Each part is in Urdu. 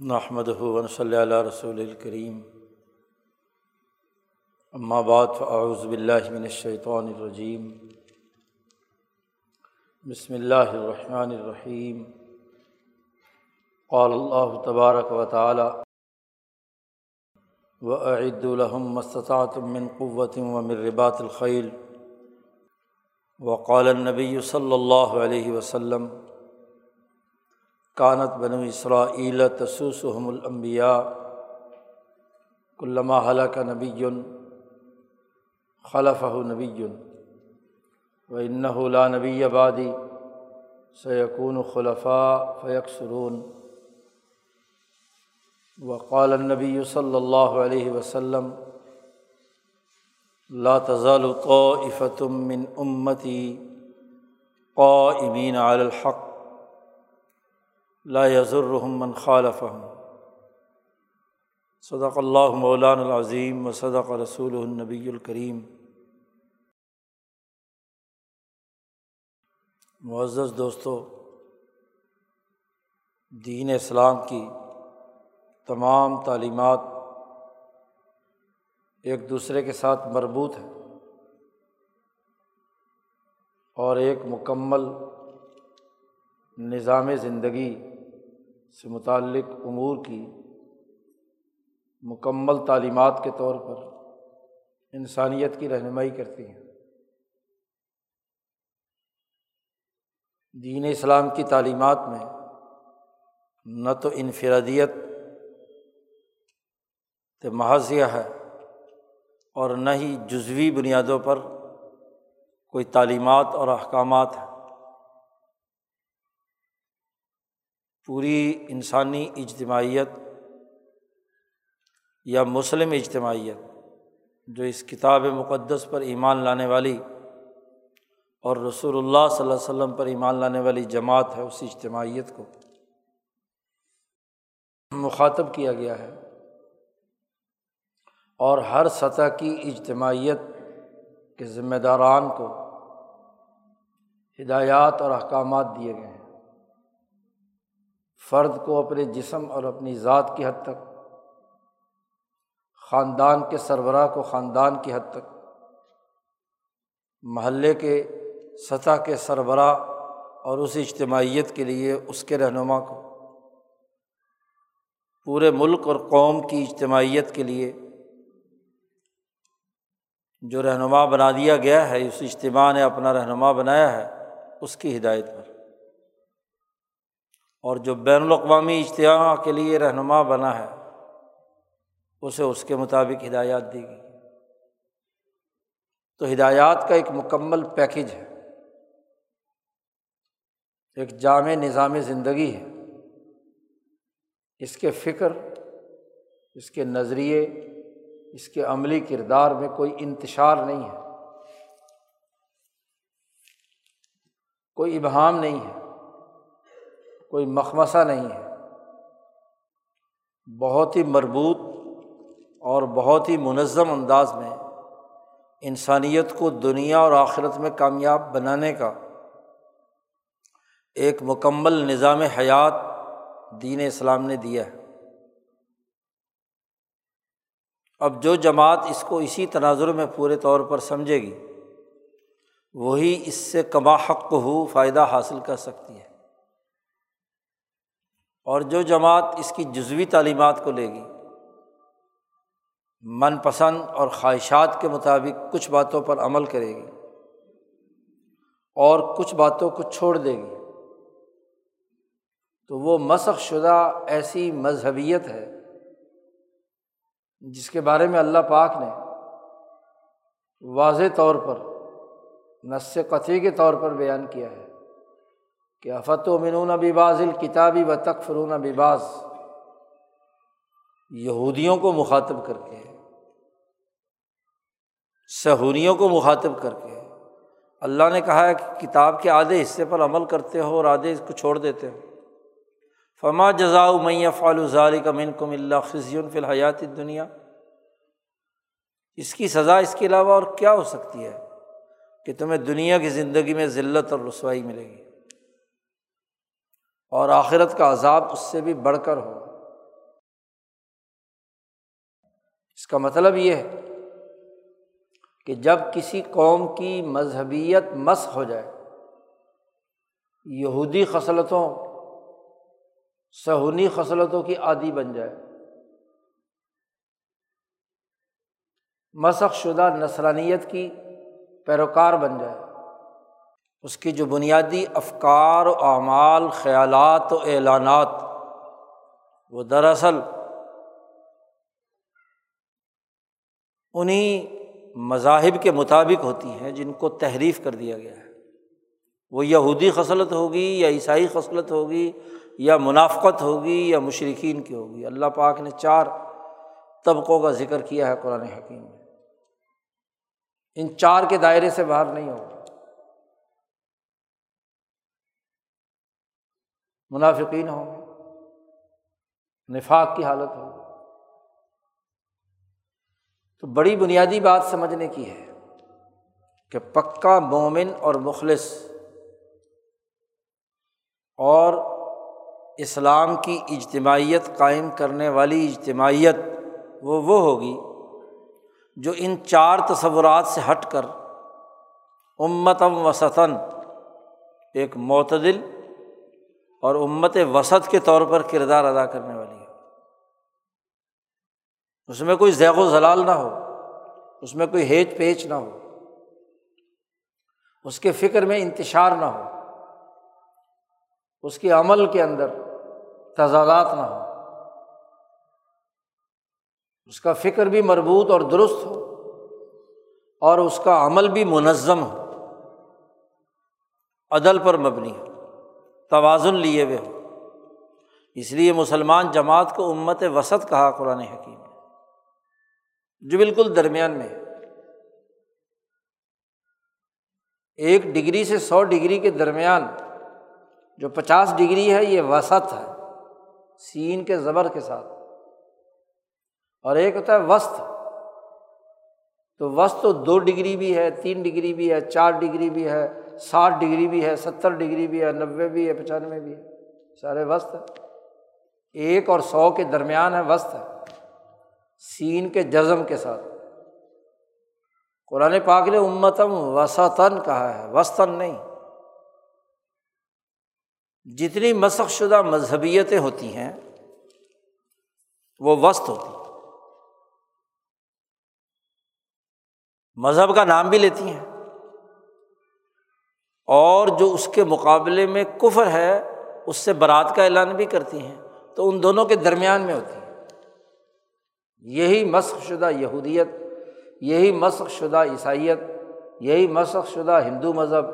نحمد ہُون صلی اللہ رسول الکریم بعد فاعوذ باللہ من الشیطان الرجیم بسم اللہ الرحمن الرحیم قال اللہ تبارک و تعالی وعد الحم مستطاعت من قوت و من رباط الخیل وقال النبی صلی اللہ علیہ وسلم کانت بنو اسرائیل تسوسحم الانبیاء علامہ حلق نبی خلف نبی و انَََََََََََََََََََََََََََََََََََََََََََََََََََََََََََََََََََََََََََََََََََََََََََ بعدی سیقون خلفاء فیق سرون وقال النبی صلی اللہ علیہ وسلم لا تزال من من خالف صدق اللہ مولان العظیم و صدق رسول النبی الکریم۔ معزز دوستوں دین اسلام کی تمام تعلیمات ایک دوسرے کے ساتھ مربوط ہیں اور ایک مکمل نظام زندگی سے متعلق امور کی مکمل تعلیمات کے طور پر انسانیت کی رہنمائی کرتی ہیں۔ دین اسلام کی تعلیمات میں نہ تو انفرادیت محضیہ ہے اور نہ ہی جزوی بنیادوں پر کوئی تعلیمات اور احکامات ہیں۔ پوری انسانی اجتماعیت یا مسلم اجتماعیت جو اس کتاب مقدس پر ایمان لانے والی اور رسول اللہ صلی اللہ علیہ وسلم پر ایمان لانے والی جماعت ہے، اس اجتماعیت کو مخاطب کیا گیا ہے۔ اور ہر سطح کی اجتماعیت کے ذمہ داران کو ہدایات اور احکامات دیے گئے ہیں۔ فرد کو اپنے جسم اور اپنی ذات کی حد تک، خاندان کے سربراہ کو خاندان کی حد تک، محلے کے سطح کے سربراہ اور اس اجتماعیت کے لیے اس کے رہنما کو، پورے ملک اور قوم کی اجتماعیت کے لیے جو رہنما بنا دیا گیا ہے، اس اجتماع نے اپنا رہنما بنایا ہے، اس کی ہدایت پر۔ اور جو بین الاقوامی اجتماع کے لیے رہنما بنا ہے، اسے اس کے مطابق ہدایات دی گئی۔ تو ہدایات کا ایک مکمل پیکج ہے۔ ایک جامع نظام زندگی ہے۔ اس کے فکر، اس کے نظریے، اس کے عملی کردار میں کوئی انتشار نہیں ہے۔ کوئی ابہام نہیں ہے۔ کوئی مخمصہ نہیں ہے۔ بہت ہی مربوط اور بہت ہی منظم انداز میں انسانیت کو دنیا اور آخرت میں کامیاب بنانے کا ایک مکمل نظام حیات دین اسلام نے دیا ہے۔ اب جو جماعت اس کو اسی تناظر میں پورے طور پر سمجھے گی، وہی اس سے کما حق ہو فائدہ حاصل کر سکتی ہے۔ اور جو جماعت اس کی جزوی تعلیمات کو لے گی، من پسند اور خواہشات کے مطابق کچھ باتوں پر عمل کرے گی اور کچھ باتوں کو چھوڑ دے گی۔ تو وہ مسخ شدہ ایسی مذہبیت ہے جس کے بارے میں اللہ پاک نے واضح طور پر نس قطعی کے طور پر بیان کیا ہے۔ کہ افت و منون باز الکتابی و تک فرون باز یہودیوں کو مخاطب کر کے سہوریوں کو مخاطب کر کے۔ اللہ نے کہا ہے کہ کتاب کے آدھے حصے پر عمل کرتے ہو اور آدھے اس کو چھوڑ دیتے ہو۔ فما جزا میّ فالوزاری کا من کم اللہ خزی فی الحیات دنیا اس کی سزا اس کے علاوہ اور کیا ہو سکتی ہے کہ تمہیں دنیا کی زندگی میں ذلت اور رسوائی ملے گی؟ اور آخرت کا عذاب اس سے بھی بڑھ کر ہو۔ اس کا مطلب یہ ہے کہ جب کسی قوم کی مذہبیت مس ہو جائے، یہودی خصلتوں، سہونی خصلتوں کی عادی بن جائے۔ مسخ شدہ نسلانیت کی پیروکار بن جائے۔ اس کی جو بنیادی افکار و اعمال، خیالات و اعلانات، وہ دراصل انہیں مذاہب کے مطابق ہوتی ہیں جن کو تحریف کر دیا گیا ہے۔ وہ یہودی خصلت ہوگی یا عیسائی خصلت ہوگی یا منافقت ہوگی یا مشرقین کی ہوگی۔ اللہ پاک نے چار طبقوں کا ذکر کیا ہے قرآن حکیم میں۔ ان چار کے دائرے سے باہر نہیں ہوگا۔ منافقین ہوں گے، نفاق کی حالت ہوگی تو بڑی بنیادی بات سمجھنے کی ہے کہ پکا مومن اور مخلص اور اسلام کی اجتماعیت قائم کرنے والی اجتماعیت وہ وہ ہوگی جو ان چار تصورات سے ہٹ کر امتم وسطن ایک معتدل اور امت وسط کے طور پر کردار ادا کرنے والی ہے۔ اس میں کوئی ذیغ و ضلال نہ ہو، اس میں کوئی ہیچ پیچ نہ ہو، اس کے فکر میں انتشار نہ ہو، اس کے عمل کے اندر تضادات نہ ہو۔ اس کا فکر بھی مربوط اور درست ہو اور اس کا عمل بھی منظم ہو۔ عدل پر مبنی ہو۔ توازن لیے ہوئے ہو اس لیے مسلمان جماعت کو امت وسط کہا قرآن حکیم جو بالکل درمیان میں۔ ایک ڈگری سے سو ڈگری کے درمیان۔ جو پچاس ڈگری ہے، یہ وسط ہے۔ سین کے زبر کے ساتھ۔ اور ایک ہوتا ہے وسط۔ تو وسط تو دو ڈگری بھی ہے، تین ڈگری بھی ہے، چار ڈگری بھی ہے۔ ساٹھ ڈگری بھی ہے، ستر ڈگری بھی ہے، نوے بھی ہے، پچانوے بھی ہے۔ سارے وسط۔ ایک اور سو کے درمیان ہے وسط۔ ہے سین کے جزم کے ساتھ۔ قرآن پاک نے امتم وسطن کہا ہے وسطن نہیں۔ جتنی مسخ شدہ مذہبیتیں ہوتی ہیں، وہ وسط ہوتی مذہب کا نام بھی لیتی ہیں۔ اور جو اس کے مقابلے میں کفر ہے، اس سے برات کا اعلان بھی کرتی ہیں۔ تو ان دونوں کے درمیان میں ہوتی ہیں۔ یہی مسخ شدہ یہودیت، یہی مسخ شدہ عیسائیت، یہی مسخ شدہ ہندو مذہب،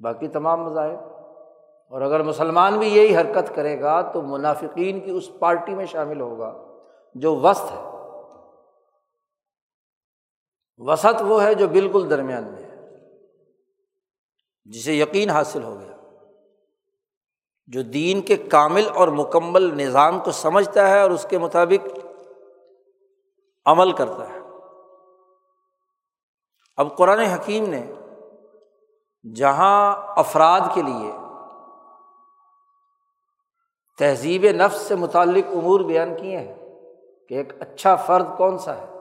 باقی تمام مذاہب۔ اور اگر مسلمان بھی یہی حرکت کرے گا، تو منافقین کی اس پارٹی میں شامل ہوگا، جو وسط ہے۔ وسط وہ ہے جو بالکل درمیان میں ہے۔ جسے یقین حاصل ہو گیا۔ جو دین کے کامل اور مکمل نظام کو سمجھتا ہے اور اس کے مطابق عمل کرتا ہے۔ اب قرآن حکیم نے جہاں افراد کے لیے تہذیب نفس سے متعلق امور بیان کیے ہیں کہ ایک اچھا فرد کون سا ہے؟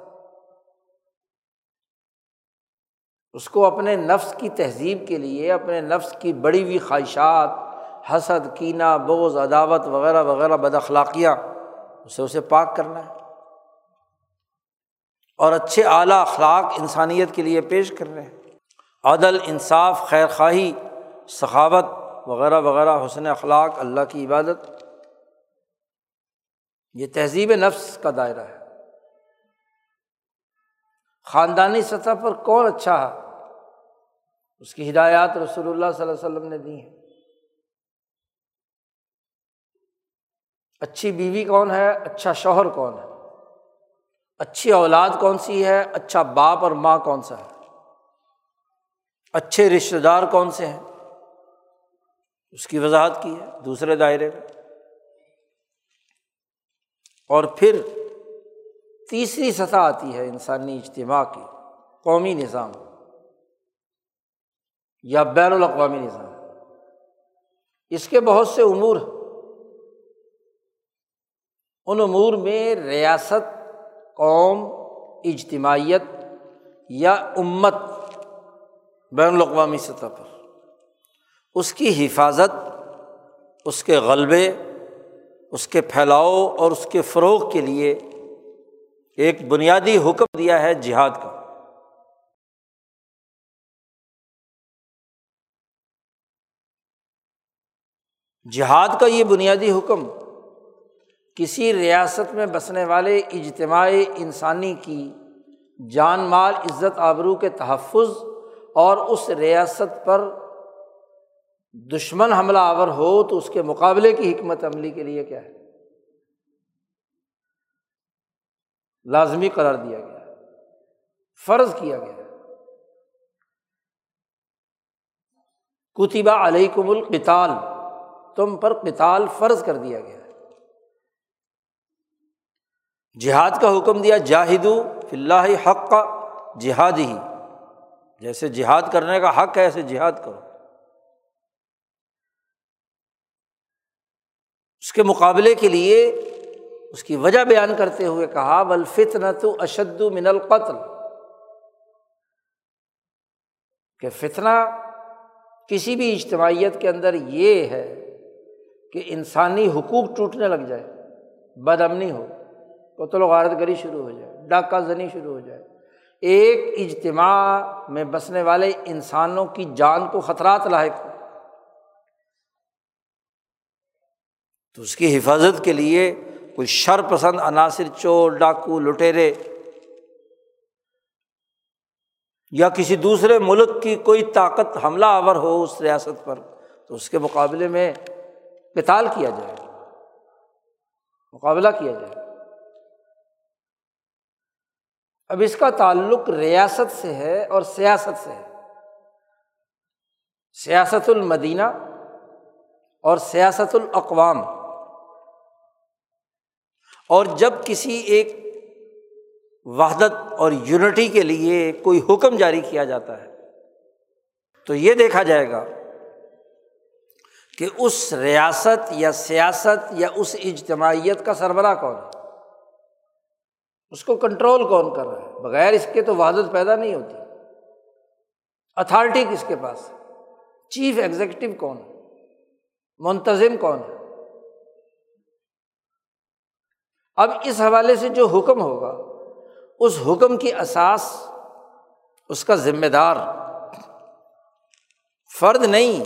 اس کو اپنے نفس کی تہذیب کے لیے، اپنے نفس کی بڑی ہوئی خواہشات، حسد، کینہ بوز عداوت وغیرہ وغیرہ بد اخلاقیاں، اسے اسے پاک کرنا ہے۔ اور اچھے اعلیٰ اخلاق انسانیت کے لیے پیش کر رہے ہیں۔ عدل، انصاف، خیر خواہی ثقافت وغیرہ وغیرہ، حسن اخلاق، اللہ کی عبادت، یہ تہذیب نفس کا دائرہ ہے۔ خاندانی سطح پر کون اچھا ہے؟ اس کی ہدایات رسول اللہ صلی اللہ علیہ وسلم نے دی ہیں۔ اچھی بیوی کون ہے؟ اچھا شوہر کون ہے؟ اچھی اولاد کون سی ہے؟ اچھا باپ اور ماں کون سا ہے؟ اچھے رشتے دار کون سے ہیں؟ اس کی وضاحت کی ہے، دوسرے دائرے میں۔ اور پھر تیسری سطح آتی ہے انسانی اجتماع کی، قومی نظام۔ یا بین الاقوامی نظام۔ اس کے بہت سے امور ان امور میں ریاست، قوم، اجتماعیت یا امت بین الاقوامی سطح پر۔ اس کی حفاظت، اس کے غلبے، اس کے پھیلاؤ اور اس کے فروغ کے لیے ایک بنیادی حکم دیا ہے جہاد کا۔ جہاد کا یہ بنیادی حکم کسی ریاست میں بسنے والے اجتماعی انسانی کی جان مال عزت آبرو کے تحفظ اور اس ریاست پر دشمن حملہ آور ہو تو اس کے مقابلے کی حکمت عملی کے لیے کیا ہے؟ لازمی قرار دیا گیا فرض کیا گیا کتبہ علیکم القتال، تم پر قتال فرض کر دیا گیا جہاد کا حکم دیا، جاہدو فلّہ حق کا جہاد ہی جیسے جہاد کرنے کا حق ہے، ایسے جہاد کرو۔ اس کے مقابلے کے لیے اس کی وجہ بیان کرتے ہوئے کہا بلفت تو اشد من القتل. کہ فتنا کسی بھی اجتماعیت کے اندر یہ ہے کہ انسانی حقوق ٹوٹنے لگ جائے بد امنی ہو، قتل و غارت گری شروع ہو جائے، ڈاکہ زنی شروع ہو جائے۔ ایک اجتماع میں بسنے والے انسانوں کی جان کو خطرات لاحق ہو تو اس کی حفاظت کے لیے کوئی شر پسند، عناصر چور، ڈاکو، لٹیرے، یا کسی دوسرے ملک کی کوئی طاقت، حملہ آور ہو اس ریاست پر، تو اس کے مقابلے میں کتال کیا جائے مقابلہ کیا جائے اب اس کا تعلق ریاست سے ہے اور سیاست سے ہے۔ سیاست المدینہ اور سیاست الاقوام۔ اور جب کسی ایک وحدت اور یونٹی کے لیے کوئی حکم جاری کیا جاتا ہے، تو یہ دیکھا جائے گا کہ اس ریاست یا سیاست یا اس اجتماعیت کا سربراہ کون ہے۔ اس کو کنٹرول کون کر رہا ہے؟ بغیر اس کے تو وحدت پیدا نہیں ہوتی۔ اتھارٹی کس کے پاس چیف ایگزیکٹو کون ہے؟ منتظم کون ہے؟ اب اس حوالے سے جو حکم ہوگا، اس حکم کی اساس، اس کا ذمہ دار فرد نہیں،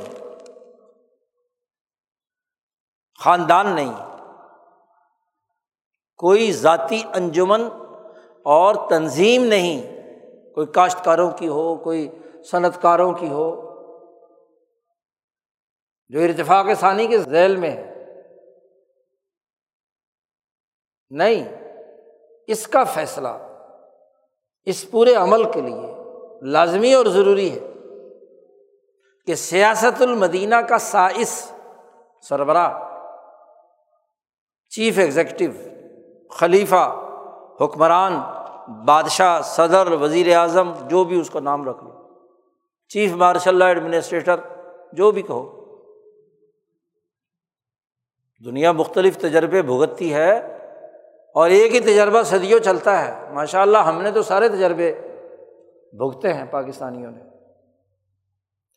خاندان نہیں، کوئی ذاتی انجمن اور تنظیم نہیں، کوئی کاشتکاروں کی ہو، کوئی صنعت کاروں کی ہو، جو ارتفاق ثانی کے ذیل میں ہے نہیں، اس کا فیصلہ اس پورے عمل کے لیے لازمی اور ضروری ہے کہ سیاست المدینہ کا سائس سربراہ، چیف ایگزیکٹو خلیفہ، حکمران، بادشاہ، صدر، وزیر اعظم، جو بھی اس کا نام رکھ لو، چیف مارشل ایڈمنسٹریٹر، جو بھی کہو۔ دنیا مختلف تجربے بھگتتی ہے اور ایک ہی تجربہ صدیوں چلتا ہے۔ ماشاء اللہ ہم نے تو سارے تجربے بھگتے ہیں پاکستانیوں نے۔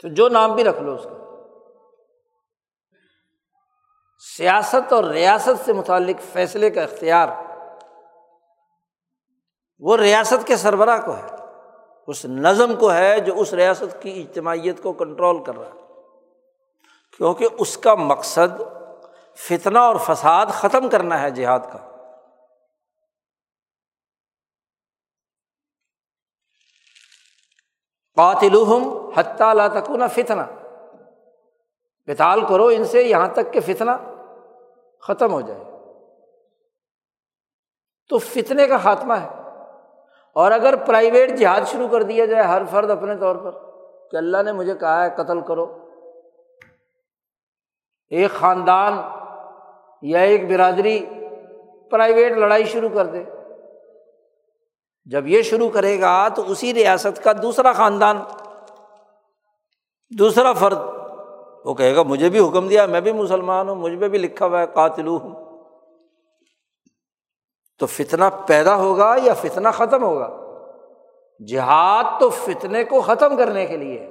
تو جو نام بھی رکھ لو اس کا۔ سیاست اور ریاست سے متعلق فیصلے کا اختیار، وہ ریاست کے سربراہ کو ہے۔ اس نظم کو ہے جو اس ریاست کی اجتماعیت کو کنٹرول کر رہا ہے۔ کیونکہ اس کا مقصد فتنہ اور فساد ختم کرنا ہے جہاد کا۔ قاتلوہم حتیٰ لا تکون فتنہ۔ پتال کرو ان سے یہاں تک کہ فتنہ ختم ہو جائے۔ تو فتنے کا خاتمہ ہے۔ اور اگر پرائیویٹ جہاد شروع کر دیا جائے ہر فرد اپنے طور پر کہ اللہ نے مجھے کہا ہے قتل کرو۔ ایک خاندان یا ایک برادری پرائیویٹ لڑائی شروع کر دے۔ جب یہ شروع کرے گا تو اسی ریاست کا دوسرا خاندان، دوسرا فرد۔ وہ کہے گا، مجھے بھی حکم دیا، میں بھی مسلمان ہوں، مجھ پہ بھی لکھا ہوا ہے قاتل ہوں۔ تو فتنا پیدا ہوگا یا فتنا ختم ہوگا؟ جہاد تو فتنے کو ختم کرنے کے لیے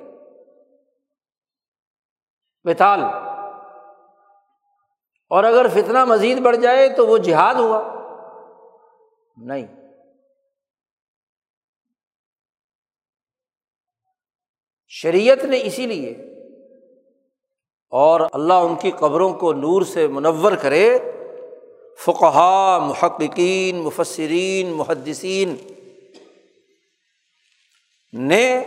مثال، اور اگر فتنا مزید بڑھ جائے تو وہ جہاد ہوا؟ نہیں۔ شریعت نے اسی لیے اور اللہ ان کی قبروں کو نور سے منور کرے۔ فقہ محققین، مفسرین، محدثین نے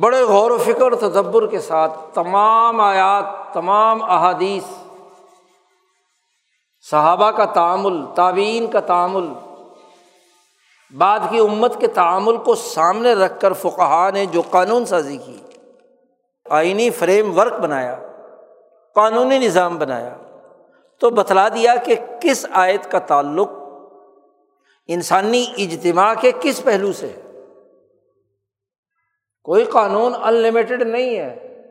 بڑے غور و فکر تدبر کے ساتھ تمام آیات، تمام احادیث، صحابہ کا تعامل تعبین کا تعامل بعد کی امت کے تعامل کو سامنے رکھ کر فقہ نے جو قانون سازی کی، آئینی فریم ورک بنایا، قانونی نظام بنایا، تو بتلا دیا کہ کس آیت کا تعلق انسانی اجتماع کے کس پہلو سے ہے۔ کوئی قانون انلمیٹڈ نہیں ہے۔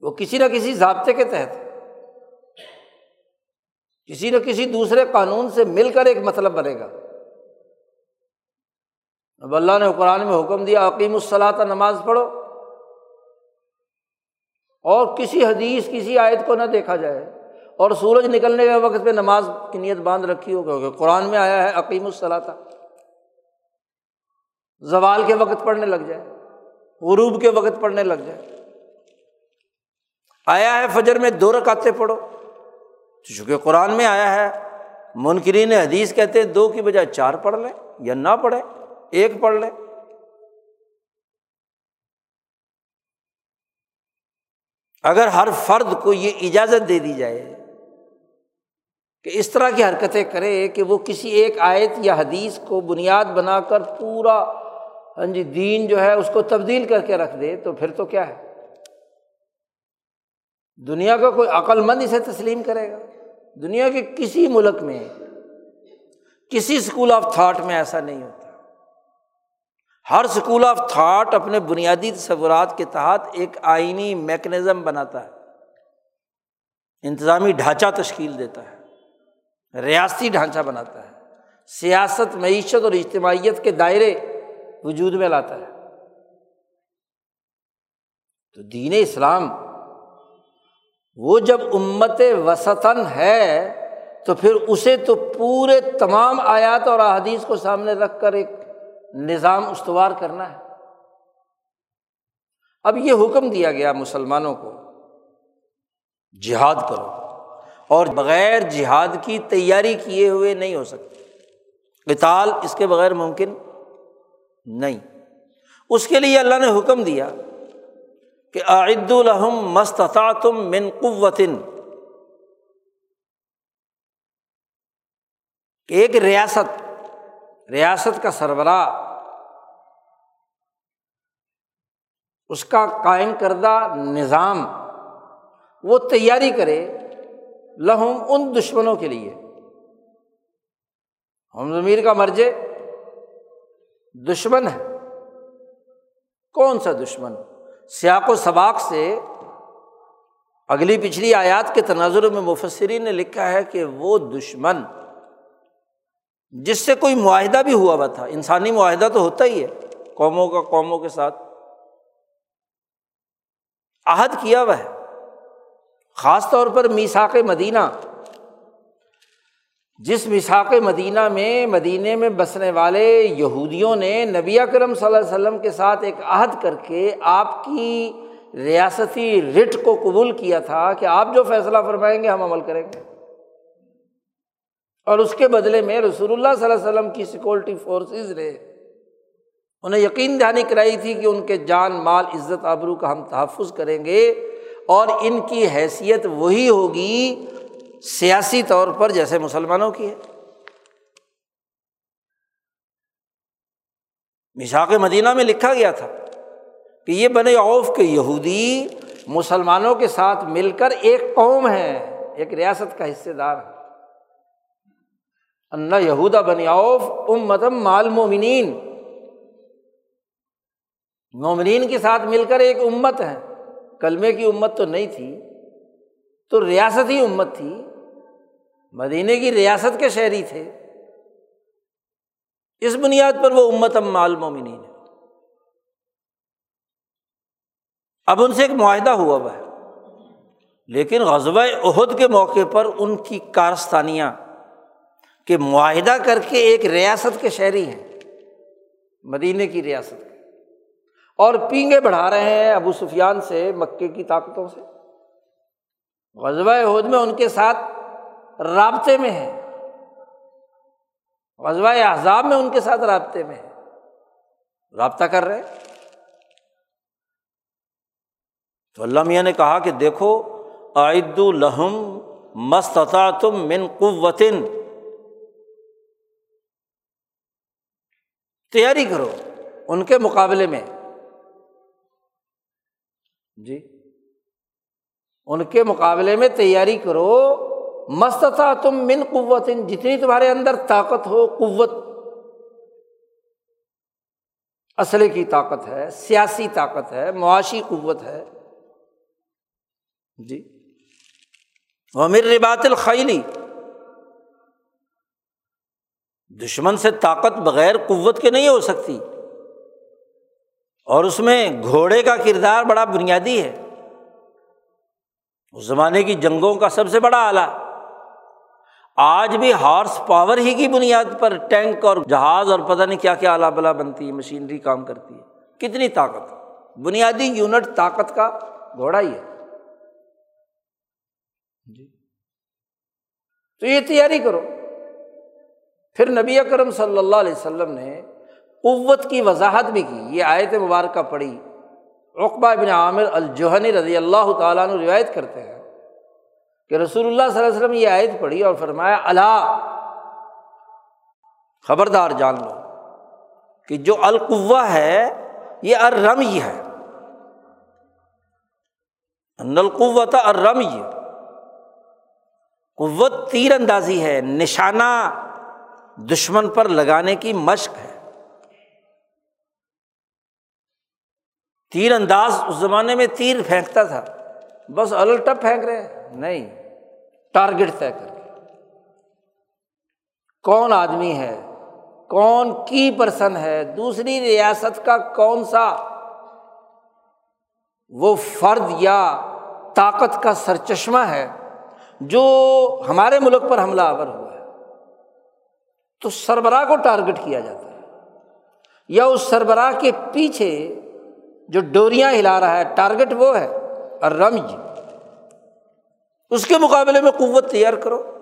وہ کسی نہ کسی ضابطے کے تحت۔ کسی نہ کسی دوسرے قانون سے مل کر ایک مطلب بنے گا۔ اب اللہ نے قرآن میں حکم دیا عقیم الصلاح نماز پڑھو۔ اور کسی حدیث، کسی آیت کو نہ دیکھا جائے۔ اور سورج نکلنے کے وقت پہ نماز کی نیت باندھ رکھی ہو، کیونکہ قرآن میں آیا ہے عقیم الصلاح زوال کے وقت پڑھنے لگ جائے، غروب کے وقت پڑھنے لگ جائے۔ آیا ہے فجر میں دو رکاتے پڑھو۔ چونکہ قرآن میں آیا ہے، منکرین حدیث کہتے ہیں، دو کی بجائے چار پڑھ لیں یا نہ پڑھیں، ایک پڑھ لیں۔ اگر ہر فرد کو یہ اجازت دے دی جائے کہ اس طرح کی حرکتیں کرے کہ وہ کسی ایک آیت یا حدیث کو بنیاد بنا کر پورا ہاں جی دین جو ہے اس کو تبدیل کر کے رکھ دے، تو پھر تو کیا ہے؟ دنیا کا کوئی عقل مند اسے تسلیم کرے گا۔ دنیا کے کسی ملک میں، کسی اسکول آف تھاٹ میں ایسا نہیں ہوتا۔ ہر اسکول آف تھاٹ اپنے بنیادی تصورات کے تحت ایک آئینی میکنزم بناتا ہے۔ انتظامی ڈھانچہ تشکیل دیتا ہے۔ ریاستی ڈھانچہ بناتا ہے۔ سیاست، معیشت اور اجتماعیت کے دائرے وجود میں لاتا ہے۔ تو دین اسلام وہ جب امت وسطن ہے تو پھر اسے تو پورے تمام آیات اور احادیث کو سامنے رکھ کر ایک نظام استوار کرنا ہے۔ اب یہ حکم دیا گیا مسلمانوں کو، جہاد کرو، اور بغیر جہاد کی تیاری کیے ہوئے نہیں ہو سکتے۔ قتال اس کے بغیر ممکن نہیں۔ اس کے لیے اللہ نے حکم دیا کہ عید الحم مستطاطم من قوتن۔ ایک ریاست ریاست کا سربراہ، اس کا قائم کردہ نظام، وہ تیاری کرے لہم ان دشمنوں کے لیے۔ ہم ضمیر کا مرجے دشمن ہے۔ کون سا دشمن؟ سیاق و سباق سے اگلی پچھلی آیات کے تناظر میں مفسری نے لکھا ہے کہ وہ دشمن، جس سے کوئی معاہدہ بھی ہوا ہوا تھا، انسانی معاہدہ تو ہوتا ہی ہے، قوموں کا قوموں کے ساتھ عہد کیا ہوا ہے، خاص طور پر میساک مدینہ جس مساق مدینہ میں مدینہ میں بسنے والے یہودیوں نے نبی کرم صلی اللہ علیہ وسلم کے ساتھ ایک عہد کر کے آپ کی ریاستی رٹ کو قبول کیا تھا کہ آپ جو فیصلہ فرمائیں گے ہم عمل کریں گے۔ اور اس کے بدلے میں رسول اللہ صلی اللہ علیہ وسلم کی سیکورٹی فورسز نے انہیں یقین دہانی کرائی تھی کہ ان کے جان، مال، عزت، آبرو کا ہم تحفظ کریں گے اور ان کی حیثیت وہی ہوگی سیاسی طور پر جیسے مسلمانوں کی ہے۔ مشاق مدینہ میں لکھا گیا تھا کہ یہ بنے اوف کے یہودی مسلمانوں کے ساتھ مل کر ایک قوم ہے، ایک ریاست کا حصے دار ہے۔ اللہ یہودا بنیاف ام متم مال مومنین مومنین کے ساتھ مل کر ایک امت ہے۔ کلمے کی امت تو نہیں تھی، تو ریاستی امت تھی۔ مدینے کی ریاست کے شہری تھے۔ اس بنیاد پر وہ امت ام مومنین ہے۔ اب ان سے ایک معاہدہ ہوا ہوا ہے۔ لیکن غزوہ عہد کے موقع پر ان کی کارستانیاں کہ معاہدہ کر کے ایک ریاست کے شہری ہیں۔ مدینے کی ریاست کے۔ اور پینگے بڑھا رہے ہیں ابو سفیان سے مکے کی طاقتوں سے۔ غزوہ عہد میں ان کے ساتھ رابطے میں ہے غزوہ احزاب میں ان کے ساتھ رابطے میں ہے رابطہ کر رہے تو اللہ میاں نے کہا کہ دیکھو عید الحم مستطا تم من قوتن۔ تیاری کرو ان کے مقابلے میں۔ جی ان کے مقابلے میں تیاری کرو۔ مستطا تم من قوت، جتنی تمہارے اندر طاقت ہو، قوت۔ اسلحے کی طاقت ہے، سیاسی طاقت ہے، معاشی قوت ہے۔ جی۔ امر ربات الخیلی دشمن سے طاقت بغیر قوت کے نہیں ہو سکتی۔ اور اس میں گھوڑے کا کردار بڑا بنیادی ہے۔ اس زمانے کی جنگوں کا سب سے بڑا آلہ آج بھی ہارس پاور ہی کی بنیاد پر ٹینک اور جہاز اور پتہ نہیں کیا کیا آلہ بلا بنتی ہے، مشینری کام کرتی ہے۔ کتنی طاقت؟ بنیادی یونٹ طاقت کا گھوڑا ہی ہے۔ جی۔ تو یہ تیاری کرو۔ پھر نبی اکرم صلی اللہ علیہ وسلم نے قوت کی وضاحت بھی کی۔ یہ آیت مبارکہ پڑھی۔ رقبہ بن عامر الجوہنی رضی اللہ تعالیٰ نے روایت کرتے ہیں۔ کہ رسول اللہ صلی اللہ علیہ وسلم یہ آیت پڑھی اور فرمایا اللہ خبردار جان لو کہ جو القوا ہے، یہ ارم ہی ہے۔ القوت ارم یہ قوت تیر اندازی ہے، نشانہ دشمن پر لگانے کی مشق ہے۔ تیر انداز اس زمانے میں تیر پھینکتا تھا، بس الٹپ پھینک رہے نہیں۔ ٹارگیٹ طے کر کے۔ کون آدمی ہے؟ کون کی پرسن ہے؟ دوسری ریاست کا کون سا؟ وہ فرد یا طاقت کا سرچشمہ ہے جو ہمارے ملک پر حملہ آور ہوا ہے۔ تو سربراہ کو ٹارگیٹ کیا جاتا ہے۔ یا اس سربراہ کے پیچھے جو ڈوریاں ہلا رہا ہے ٹارگیٹ وہ ہے اور رمج۔ اس کے مقابلے میں قوت تیار کرو۔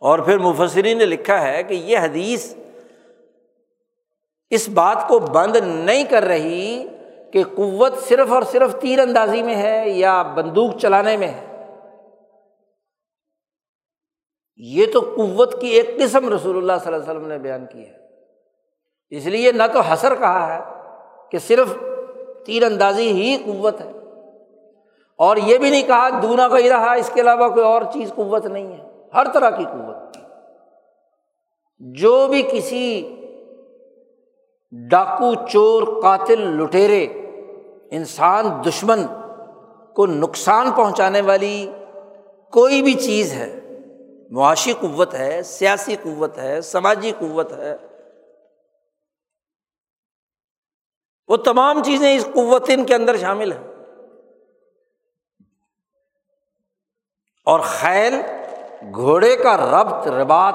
اور پھر مفسرین نے لکھا ہے کہ یہ حدیث اس بات کو بند نہیں کر رہی کہ قوت صرف اور صرف تیر اندازی میں ہے یا بندوق چلانے میں ہے۔ یہ تو قوت کی ایک قسم رسول اللہ صلی اللہ علیہ وسلم نے بیان کی ہے۔ اس لیے نہ تو حسر کہا ہے کہ صرف تیر اندازی ہی قوت ہے۔ اور یہ بھی نہیں کہا دونا کا ہی رہا، اس کے علاوہ کوئی اور چیز قوت نہیں ہے۔ ہر طرح کی قوت۔ جو بھی کسی ڈاکو، چور، قاتل، لٹیرے، انسان، دشمن کو نقصان پہنچانے والی کوئی بھی چیز ہے، معاشی قوت ہے، سیاسی قوت ہے، سماجی قوت ہے، وہ تمام چیزیں اس قوت ان کے اندر شامل ہیں۔ اور خیل گھوڑے کا ربط ربات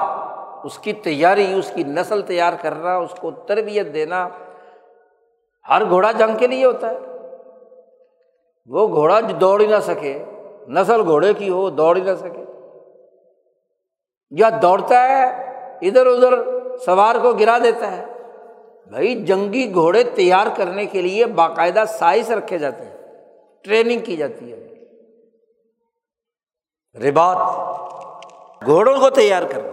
اس کی تیاری، اس کی نسل تیار کرنا، اس کو تربیت دینا، ہر گھوڑا جنگ کے لیے ہوتا ہے۔ وہ گھوڑا دوڑ ہی نہ سکے، نسل گھوڑے کی ہو، دوڑ ہی نہ سکے۔ یا دوڑتا ہے، ادھر ادھر سوار کو گرا دیتا ہے۔ بھائی، جنگی گھوڑے تیار کرنے کے لیے باقاعدہ سائز رکھے جاتے ہیں، ٹریننگ کی جاتی ہے۔ ربات گھوڑوں کو تیار کرنا۔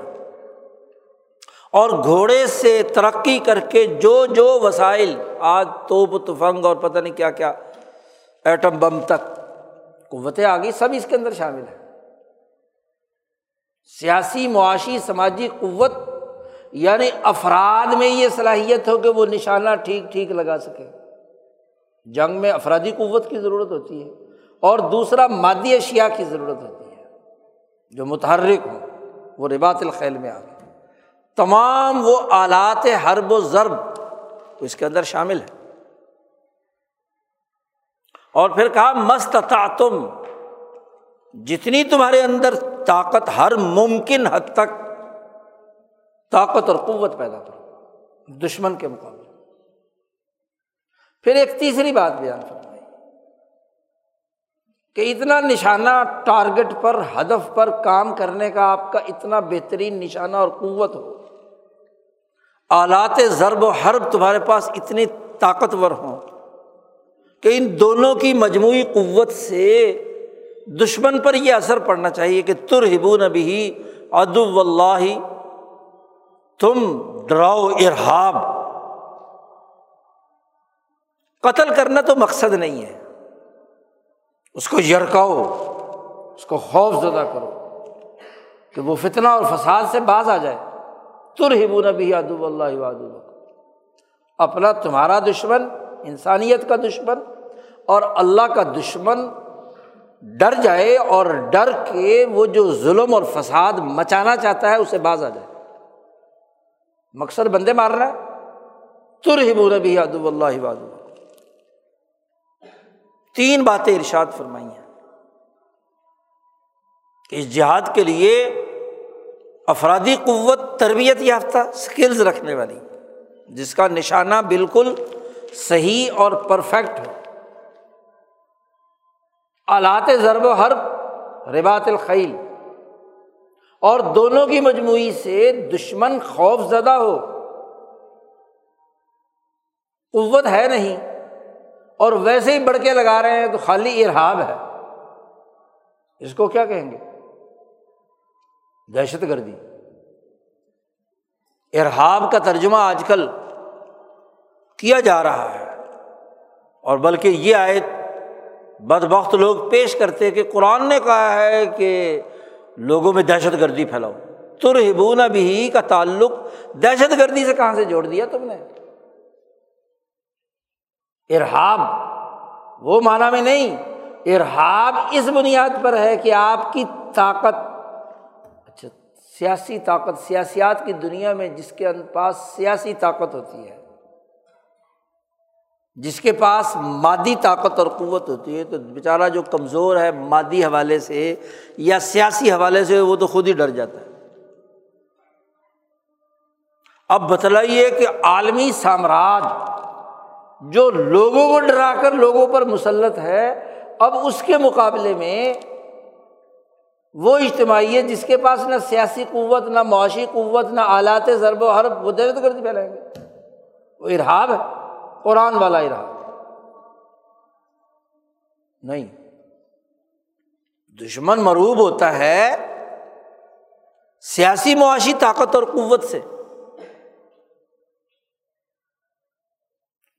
اور گھوڑے سے ترقی کر کے جو جو وسائل آج توپ، تفنگ اور پتہ نہیں کیا کیا، ایٹم بم تک قوتیں آ گئی، سب اس کے اندر شامل ہے سیاسی، معاشی، سماجی قوت یعنی افراد میں یہ صلاحیت ہو کہ وہ نشانہ ٹھیک ٹھیک لگا سکے۔ جنگ میں افرادی قوت کی ضرورت ہوتی ہے اور دوسرا مادی اشیا کی ضرورت ہوتی ہے۔ جو متحرک ہوں، وہ ربات الخیل میں آ گئے۔ تمام وہ آلات حرب و ضرب اس کے اندر شامل ہے اور پھر کہا مست تم جتنی تمہارے اندر طاقت، ہر ممکن حد تک طاقت اور قوت پیدا کرو، دشمن کے مقابلے۔ پھر ایک تیسری بات بیان فرمائی۔ کہ اتنا نشانہ ٹارگیٹ پر، ہدف پر کام کرنے کا آپ کا اتنا بہترین نشانہ اور قوت ہو۔ آلات ضرب و حرب تمہارے پاس اتنی طاقتور ہوں کہ ان دونوں کی مجموعی قوت سے دشمن پر یہ اثر پڑنا چاہیے کہ تر ہبو نبی ادب اللہ تم ڈراؤ ارحاب قتل کرنا تو مقصد نہیں ہے۔ اس کو یرکاؤ، اس کو خوف زدہ کرو کہ وہ فتنا اور فساد سے باز آ جائے۔ تر ہبو نبی ادب اللہ ادب اپنا تمہارا دشمن، انسانیت کا دشمن اور اللہ کا دشمن ڈر جائے اور ڈر کے وہ جو ظلم اور فساد مچانا چاہتا ہے، اسے باز آ جائے۔ مقصد بندے مار رہا ہے۔ تر ہبو نبی ادب اللہ وادو تین باتیں ارشاد فرمائی ہیں کہ اس جہاد کے لیے افرادی قوت، تربیت یافتہ اسکلز رکھنے والی، جس کا نشانہ بالکل صحیح اور پرفیکٹ ہو۔ آلات ضرب و حرب ربات الخیل، اور دونوں کی مجموعی سے دشمن خوف زدہ ہو۔ قوت ہے نہیں۔ اور ویسے ہی بڑھ کے لگا رہے ہیں تو خالی ارحاب ہے۔ اس کو کیا کہیں گے؟ دہشت گردی۔ ارحاب کا ترجمہ آج کل کیا جا رہا ہے۔ اور بلکہ یہ آئے بد بخت لوگ پیش کرتے کہ قرآن نے کہا ہے کہ لوگوں میں دہشت گردی پھیلاؤ۔ تر ہبون بھی کا تعلق دہشت گردی سے کہاں سے جوڑ دیا تم نے؟ ارحاب وہ معنی میں نہیں ارحاب اس بنیاد پر ہے کہ آپ کی طاقت اچھا سیاسی طاقت، سیاسیات کی دنیا میں جس کے پاس سیاسی طاقت ہوتی ہے، جس کے پاس مادی طاقت اور قوت ہوتی ہے، تو بیچارہ جو کمزور ہے مادی حوالے سے یا سیاسی حوالے سے، وہ تو خود ہی ڈر جاتا ہے۔ اب بتلائیے کہ عالمی سامراج جو لوگوں کو ڈرا کر لوگوں پر مسلط ہے، اب اس کے مقابلے میں وہ اجتماعی ہے جس کے پاس نہ سیاسی قوت، نہ معاشی قوت، نہ آلات ضرب و حرب، وہ دہشت گردی پھیلائیں گے۔ وہ ارحاب ہے، قرآن والا ارحاب نہیں۔ دشمن مروب ہوتا ہے سیاسی معاشی طاقت اور قوت سے۔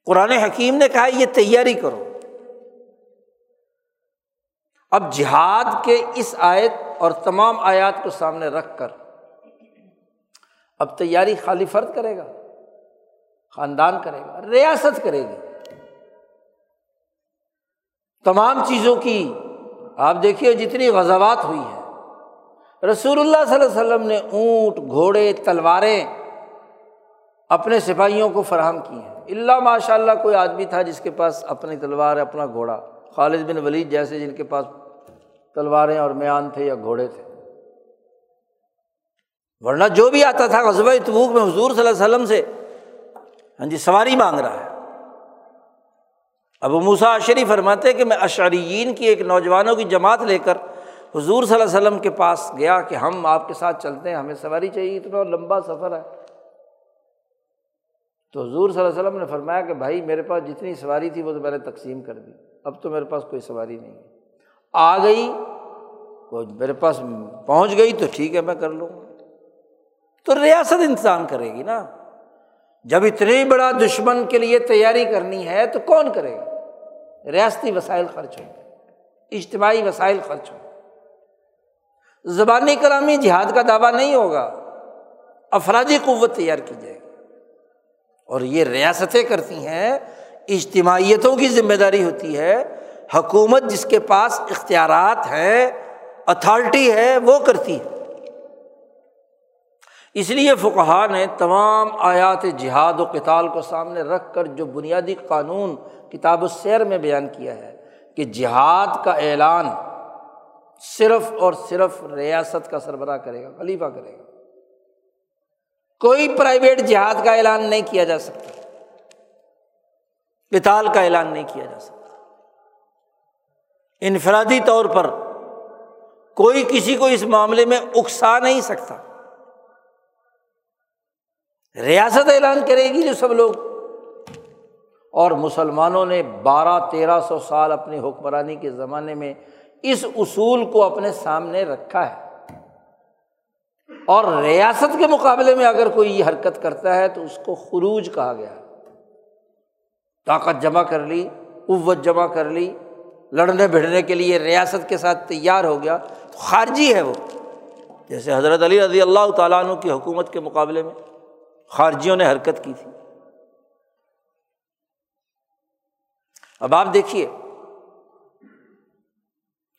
قرآن حکیم نے کہا یہ تیاری کرو۔ اب جہاد کے اس آیت اور تمام آیات کو سامنے رکھ کر، اب تیاری خالی فرد کرے گا، خاندان کرے گا، ریاست کرے گی۔ تمام چیزوں کی آپ دیکھیے جتنی غزوات ہوئی ہیں۔ رسول اللہ صلی اللہ علیہ وسلم نے اونٹ، گھوڑے، تلواریں اپنے سپاہیوں کو فراہم کی ہیں۔ اللہ ماشاء اللہ کوئی آدمی تھا جس کے پاس اپنی تلوار اپنا گھوڑا۔ خالد بن ولید جیسے جن کے پاس تلواریں اور میان تھے یا گھوڑے تھے۔ ورنہ جو بھی آتا تھا غزبۂ تبوک میں حضور صلی اللہ علیہ وسلم سے ہاں جی سواری مانگ رہا ہے۔ ابو موسا اشری فرماتے کہ میں اشعریین کی ایک نوجوانوں کی جماعت لے کر حضور صلی اللہ علیہ وسلم کے پاس گیا کہ ہم آپ کے ساتھ چلتے ہیں، ہمیں سواری چاہیے، اتنا لمبا سفر ہے۔ تو حضور صلی اللہ علیہ وسلم نے فرمایا کہ بھائی میرے پاس جتنی سواری تھی وہ تو میں نے تقسیم کر دی۔ اب تو میرے پاس کوئی سواری نہیں ہے۔ آ گئی، وہ میرے پاس پہنچ گئی تو ٹھیک ہے، میں کر لوں گا۔ تو ریاست انتظام کرے گی نا۔ جب اتنے بڑا دشمن کے لیے تیاری کرنی ہے تو کون کرے گا؟ ریاستی وسائل خرچ ہوں اجتماعی وسائل خرچ ہوں زبانی کلامی جہاد کا دعویٰ نہیں ہوگا۔ افرادی قوت تیار کی جائے گی۔ اور یہ ریاستیں کرتی ہیں، اجتماعیتوں کی ذمہ داری ہوتی ہے۔ حکومت جس کے پاس اختیارات ہیں اتھارٹی ہے، وہ کرتی ہے۔ اس لیے فقہ نے تمام آیات جہاد و کتال کو سامنے رکھ کر جو بنیادی قانون کتاب و سیر میں بیان کیا ہے کہ جہاد کا اعلان صرف اور صرف ریاست کا سربراہ کرے گا، خلیفہ کرے گا۔ کوئی پرائیویٹ جہاد کا اعلان نہیں کیا جا سکتا۔ کتال کا اعلان نہیں کیا جا سکتا۔ انفرادی طور پر کوئی کسی کو اس معاملے میں اکسا نہیں سکتا۔ ریاست اعلان کرے گی جو سب لوگ۔ اور مسلمانوں نے بارہ تیرہ سو سال اپنی حکمرانی کے زمانے میں اس اصول کو اپنے سامنے رکھا ہے۔ اور ریاست کے مقابلے میں اگر کوئی یہ حرکت کرتا ہے تو اس کو خروج کہا گیا۔ طاقت جمع کر لی، قوت جمع کر لی، لڑنے بھڑنے کے لیے ریاست کے ساتھ تیار ہو گیا۔ تو خارجی ہے وہ۔ جیسے حضرت علی رضی اللہ تعالیٰ عنہ کی حکومت کے مقابلے میں خارجیوں نے حرکت کی تھی۔ اب آپ دیکھیے،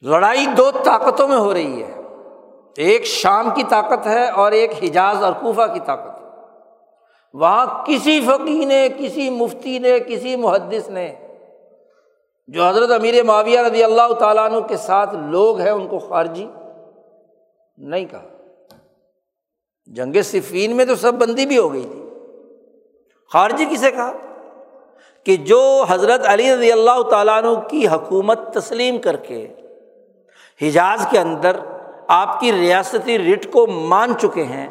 لڑائی دو طاقتوں میں ہو رہی ہے۔ ایک شام کی طاقت ہے اور ایک حجاز اور کوفہ کی طاقت ہے۔ وہاں کسی فقی نے، کسی مفتی نے، کسی محدث نے، جو حضرت امیر معاویہ رضی اللہ تعالیٰ عنہ کے ساتھ لوگ ہیں، ان کو خارجی نہیں کہا۔ جنگ صفین میں تو سب بندی بھی ہو گئی تھی۔ خارجی کسے کہا؟ کہ جو حضرت علی رضی اللہ تعالیٰ عنہ کی حکومت تسلیم کر کے حجاز کے اندر آپ کی ریاستی رٹ کو مان چکے ہیں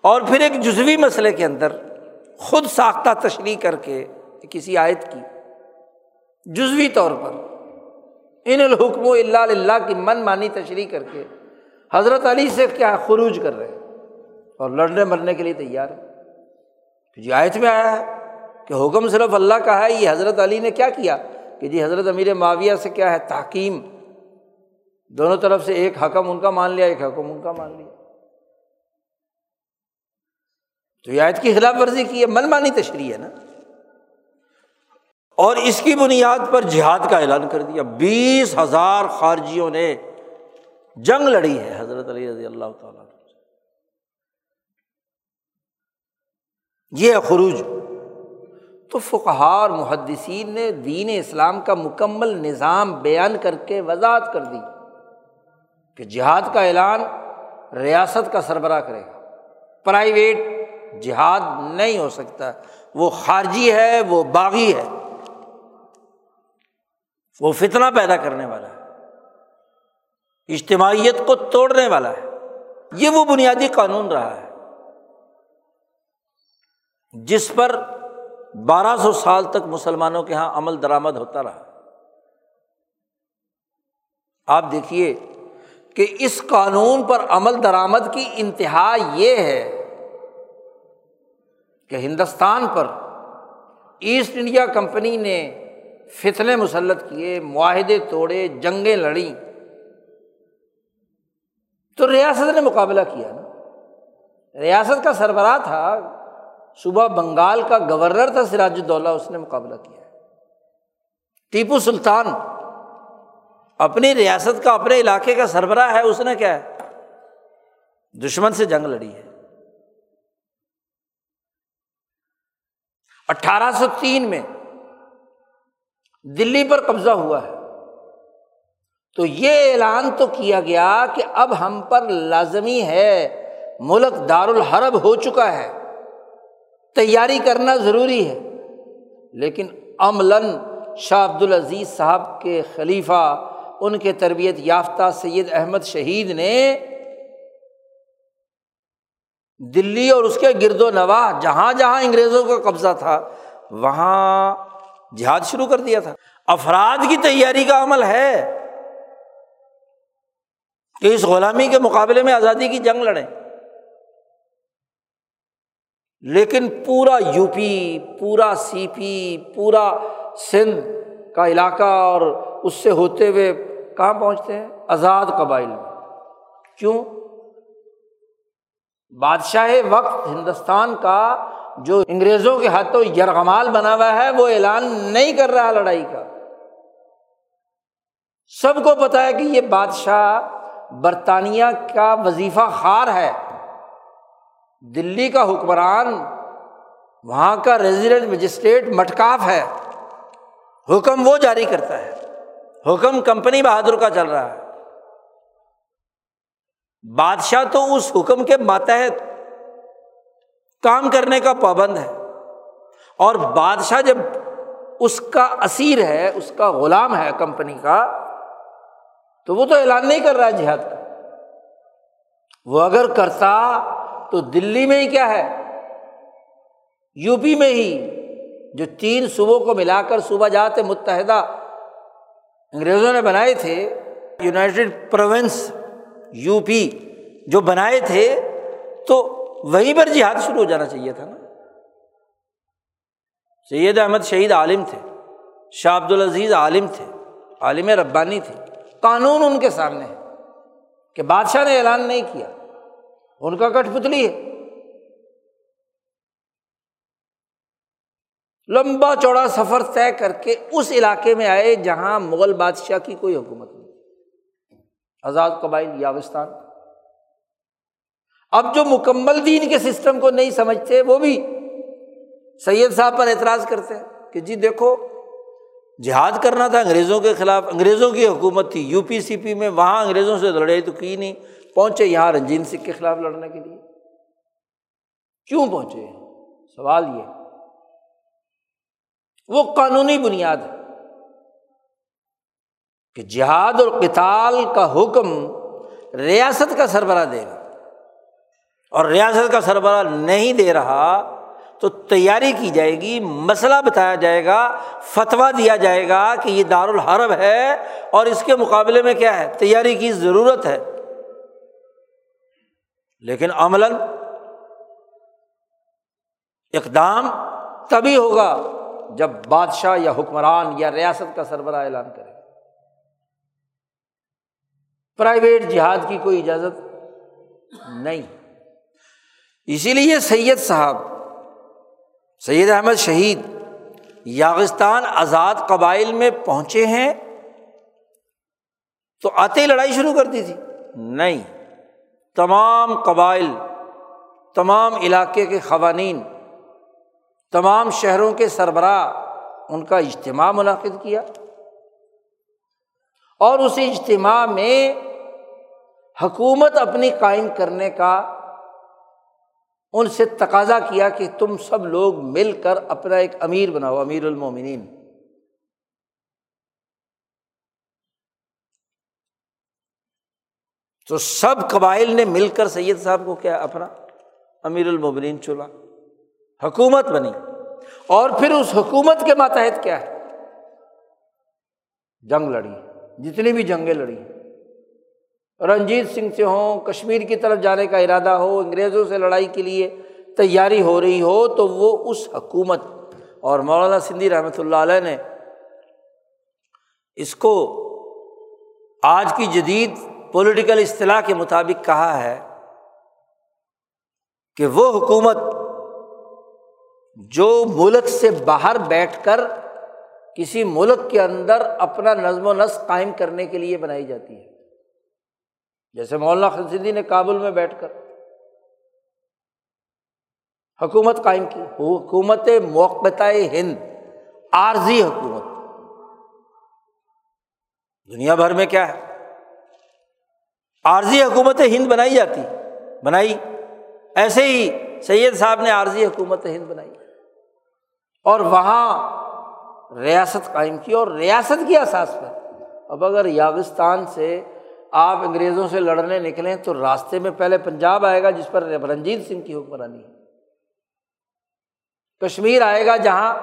اور پھر ایک جزوی مسئلے کے اندر خود ساختہ تشریح کر کے کسی آیت کی۔ جزوی طور پر ان الحکم و اللہ اللہ کی من مانی تشریح کر کے حضرت علی سے کیا خروج کر رہے ہیں اور لڑنے مرنے کے لیے تیار ہے جی آیت میں آیا ہے کہ حکم صرف اللہ کا ہے، یہ حضرت علی نے کیا کیا؟ کہ جی حضرت امیر معاویہ سے کیا ہے تحکیم دونوں طرف سے ایک حکم ان کا مان لیا، ایک حکم ان کا مان لیا۔ تو یہ آیت کی خلاف ورزی کی ہے من مانی تشریح ہے نا۔ اور اس کی بنیاد پر جہاد کا اعلان کر دیا۔ بیس ہزار خارجیوں نے جنگ لڑی ہے، حضرت علی رضی اللہ تعالیٰ۔ یہ خروج۔ تو فقہار محدثین نے دین اسلام کا مکمل نظام بیان کر کے وضاحت کر دی۔ کہ جہاد کا اعلان ریاست کا سربراہ کرے گا۔ پرائیویٹ جہاد نہیں ہو سکتا۔ وہ خارجی ہے، وہ باغی ہے۔ وہ فتنہ پیدا کرنے والا ہے۔ اجتماعیت کو توڑنے والا ہے۔ یہ وہ بنیادی قانون رہا ہے۔ جس پر بارہ سو سال تک مسلمانوں کے یہاں عمل درآمد ہوتا رہا۔ آپ دیکھیے کہ اس قانون پر عمل درآمد کی انتہا یہ ہے کہ ہندوستان پر ایسٹ انڈیا کمپنی نے فتنے مسلط کیے، معاہدے توڑے، جنگیں لڑیں۔ تو ریاست نے مقابلہ کیا نا۔ ریاست کا سربراہ تھا صبح بنگال کا گورنر تھا، سراج الدولہ، اس نے مقابلہ کیا۔ ٹیپو سلطان اپنی ریاست کا، اپنے علاقے کا سربراہ ہے، اس نے کیا ہے؟ دشمن سے جنگ لڑی ہے۔ اٹھارہ سو تین میں دلی پر قبضہ ہوا ہے۔ تو یہ اعلان تو کیا گیا کہ اب ہم پر لازمی ہے ملک دار الحرب ہو چکا ہے۔ تیاری کرنا ضروری ہے۔ لیکن عملاً شاہ عبد العزیز صاحب کے خلیفہ ان کے تربیت یافتہ سید احمد شہید نے دلی اور اس کے گرد و نواح، جہاں جہاں انگریزوں کا قبضہ تھا، وہاں جہاد شروع کر دیا تھا۔ افراد کی تیاری کا عمل ہے کہ اس غلامی کے مقابلے میں آزادی کی جنگ لڑیں۔ لیکن پورا یو پی پورا سی پی پورا سندھ کا علاقہ اور اس سے ہوتے ہوئے کہاں پہنچتے ہیں؟ آزاد قبائل میں۔ کیوں؟ بادشاہ وقت ہندوستان کا جو انگریزوں کے ہاتھوں یرغمال بنا ہوا ہے، وہ اعلان نہیں کر رہا لڑائی کا۔ سب کو پتا ہے کہ یہ بادشاہ برطانیہ کا وظیفہ خار ہے۔ دلی کا حکمران، وہاں کا ریزیڈنٹ مجسٹریٹ مٹکاف ہے۔ حکم وہ جاری کرتا ہے۔ حکم کمپنی بہادر کا چل رہا ہے۔ بادشاہ تو اس حکم کے ماتحت کام کرنے کا پابند ہے۔ اور بادشاہ جب اس کا اسیر ہے، اس کا غلام ہے کمپنی کا، تو وہ تو اعلان نہیں کر رہا ہے جہاد کا۔ وہ اگر کرتا تو دلی میں ہی کیا ہے؟ یو پی میں ہی، جو تین صوبوں کو ملا کر صوبہ جات متحدہ انگریزوں نے بنائے تھے یونائٹیڈ پروونس، یو پی، جو بنائے تھے، تو وہیں پر جہاد شروع ہو جانا چاہیے تھا نا۔ سید احمد شہید عالم تھے، شاہ عبد العزیز عالم تھے، عالم ربانی تھے۔ قانون ان کے سامنے ہے کہ بادشاہ نے اعلان نہیں کیا، ان کا کٹ پتلی ہے۔ لمبا چوڑا سفر طے کر کے اس علاقے میں آئے جہاں مغل بادشاہ کی کوئی حکومت نہیں آزاد قبائل یاوستان اب جو مکمل دین کے سسٹم کو نہیں سمجھتے، وہ بھی سید صاحب پر اعتراض کرتے ہیں کہ جی دیکھو، جہاد کرنا تھا انگریزوں کے خلاف، انگریزوں کی حکومت تھی۔ یو پی سی پی میں وہاں انگریزوں سے لڑے تو کی نہیں؟ پہنچے یہاں رنجین سکھ کے خلاف لڑنے کے لیے۔ کیوں پہنچے؟ سوال یہ وہ قانونی بنیاد ہے کہ جہاد اور کتال کا حکم ریاست کا سربراہ دے گا۔ اور ریاست کا سربراہ نہیں دے رہا تو تیاری کی جائے گی، مسئلہ بتایا جائے گا، فتویٰ دیا جائے گا کہ یہ دارالحرب ہے اور اس کے مقابلے میں کیا ہے؟ تیاری کی ضرورت ہے۔ لیکن عملاً اقدام تبھی ہوگا۔ جب بادشاہ یا حکمران یا ریاست کا سربراہ اعلان کرے۔ پرائیویٹ جہاد کی کوئی اجازت نہیں۔ اسی لیے سید صاحب، سید احمد شہید یاغستان آزاد قبائل میں پہنچے ہیں تو آتے ہی لڑائی شروع کر دی تھی۔ نہیں، تمام قبائل، تمام علاقے کے قوانین تمام شہروں کے سربراہ ان کا اجتماع منعقد کیا اور اس اجتماع میں حکومت اپنی قائم کرنے کا ان سے تقاضا کیا کہ تم سب لوگ مل کر اپنا ایک امیر بناؤ، امیر المومنین۔ تو سب قبائل نے مل کر سید صاحب کو کیا، اپنا امیر المومنین چلا حکومت بنی۔ اور پھر اس حکومت کے ماتحت کیا ہے؟ جنگ لڑی، جتنی بھی جنگیں لڑی۔ رنجیت سنگھ سے ہوں، کشمیر کی طرف جانے کا ارادہ ہو، انگریزوں سے لڑائی کے لیے تیاری ہو رہی ہو، تو وہ اس حکومت۔ اور مولانا سندھی رحمۃ اللہ علیہ نے اس کو آج کی جدید پولیٹیکل اصطلاح کے مطابق کہا ہے کہ وہ حکومت جو ملک سے باہر بیٹھ کر کسی ملک کے اندر اپنا نظم و نسق قائم کرنے کے لیے بنائی جاتی ہے۔ جیسے مولانا خنسدی نے کابل میں بیٹھ کر حکومت قائم کی۔ حکومت موقع ہند، عارضی حکومت۔ دنیا بھر میں کیا ہے؟ عارضی حکومت ہند بنائی جاتی، بنائی۔ ایسے ہی سید صاحب نے عارضی حکومت ہند بنائی۔ اور وہاں ریاست قائم کی اور ریاست کی اساس پر۔ اب اگر یاگستان سے آپ انگریزوں سے لڑنے نکلیں تو راستے میں پہلے پنجاب آئے گا جس پر رنجیت سنگھ کی حکمرانی ہے۔ کشمیر آئے گا جہاں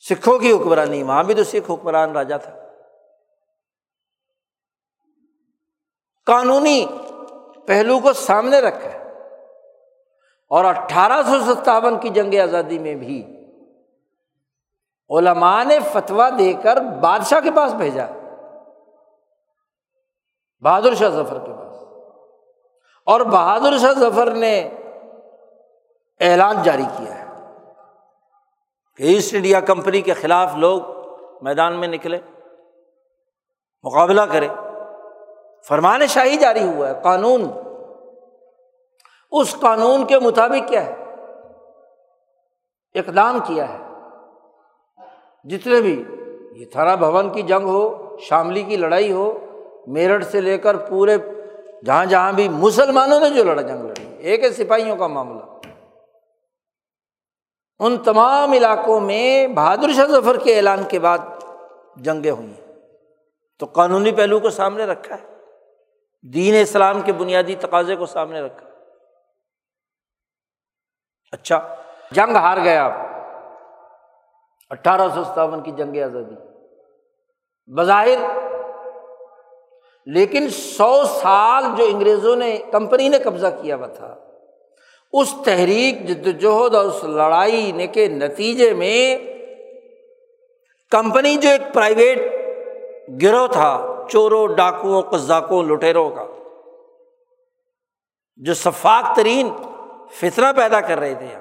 سکھوں کی حکمرانی، وہاں بھی تو سکھ حکمران راجا تھا قانونی پہلو کو سامنے رکھا ہے۔ اور اٹھارہ سو ستاون کی جنگ آزادی میں بھی علماء نے فتویٰ دے کر بادشاہ کے پاس بھیجا، بہادر شاہ ظفر کے پاس۔ اور بہادر شاہ ظفر نے اعلان جاری کیا ہے کہ ایسٹ انڈیا کمپنی کے خلاف لوگ میدان میں نکلے مقابلہ کرے فرمان شاہی جاری ہوا ہے، قانون۔ اس قانون کے مطابق کیا ہے؟ اقدام کیا ہے۔ جتنے بھی یہ تھرا بھون کی جنگ ہو، شاملی کی لڑائی ہو، میرٹھ سے لے کر پورے جہاں جہاں بھی مسلمانوں نے جو لڑا جنگ لڑی، ایک ہے سپاہیوں کا معاملہ۔ ان تمام علاقوں میں بہادر شاہ ظفر کے اعلان کے بعد جنگیں ہوئی تو قانونی پہلو کو سامنے رکھا ہے۔ دین اسلام کے بنیادی تقاضے کو سامنے رکھا اچھا جنگ ہار گیا اٹھارہ سو ستاون کی جنگ آزادی۔ بظاہر، لیکن سو سال جو انگریزوں نے کمپنی نے قبضہ کیا ہوا تھا، اس تحریک، جد وجہد اور اس لڑائی نے کے نتیجے میں کمپنی جو ایک پرائیویٹ گروہ تھا، چوروں، ڈاکوؤں قزاکوں لٹیروں کا، جو شفاق ترین فطرہ پیدا کر رہے تھے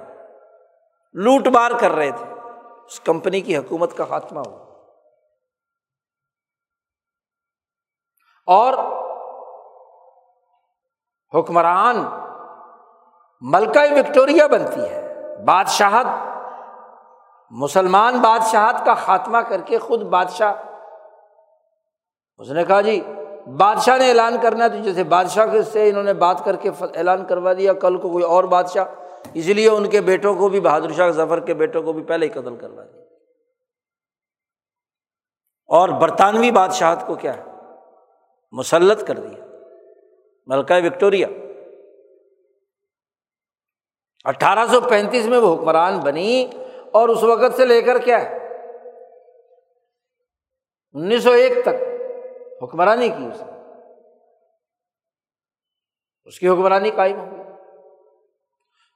لوٹ مار کر رہے تھے۔ اس کمپنی کی حکومت کا خاتمہ ہوا۔ اور حکمران ملکہ وکٹوریا بنتی ہے۔ بادشاہت، مسلمان بادشاہت کا خاتمہ کر کے خود بادشاہ، اس نے کہا جی بادشاہ نے اعلان کرنا ہے تو جیسے بادشاہ سے انہوں نے بات کر کے اعلان کروا دیا، کل کو کوئی اور بادشاہ، اس لیے ان کے بیٹوں کو بھی، بہادر شاہ ظفر کے بیٹوں کو بھی پہلے ہی قتل کروا دیا۔ اور برطانوی بادشاہت کو کیا ہے؟ مسلط کر دیا۔ ملکہ وکٹوریا اٹھارہ سو پینتیس میں وہ حکمران بنی، اور اس وقت سے لے کر کیا ہے؟ انیس سو ایک تک۔ حکمرانی کی اس نے۔ اس کی حکمرانی قائم ہو گئی۔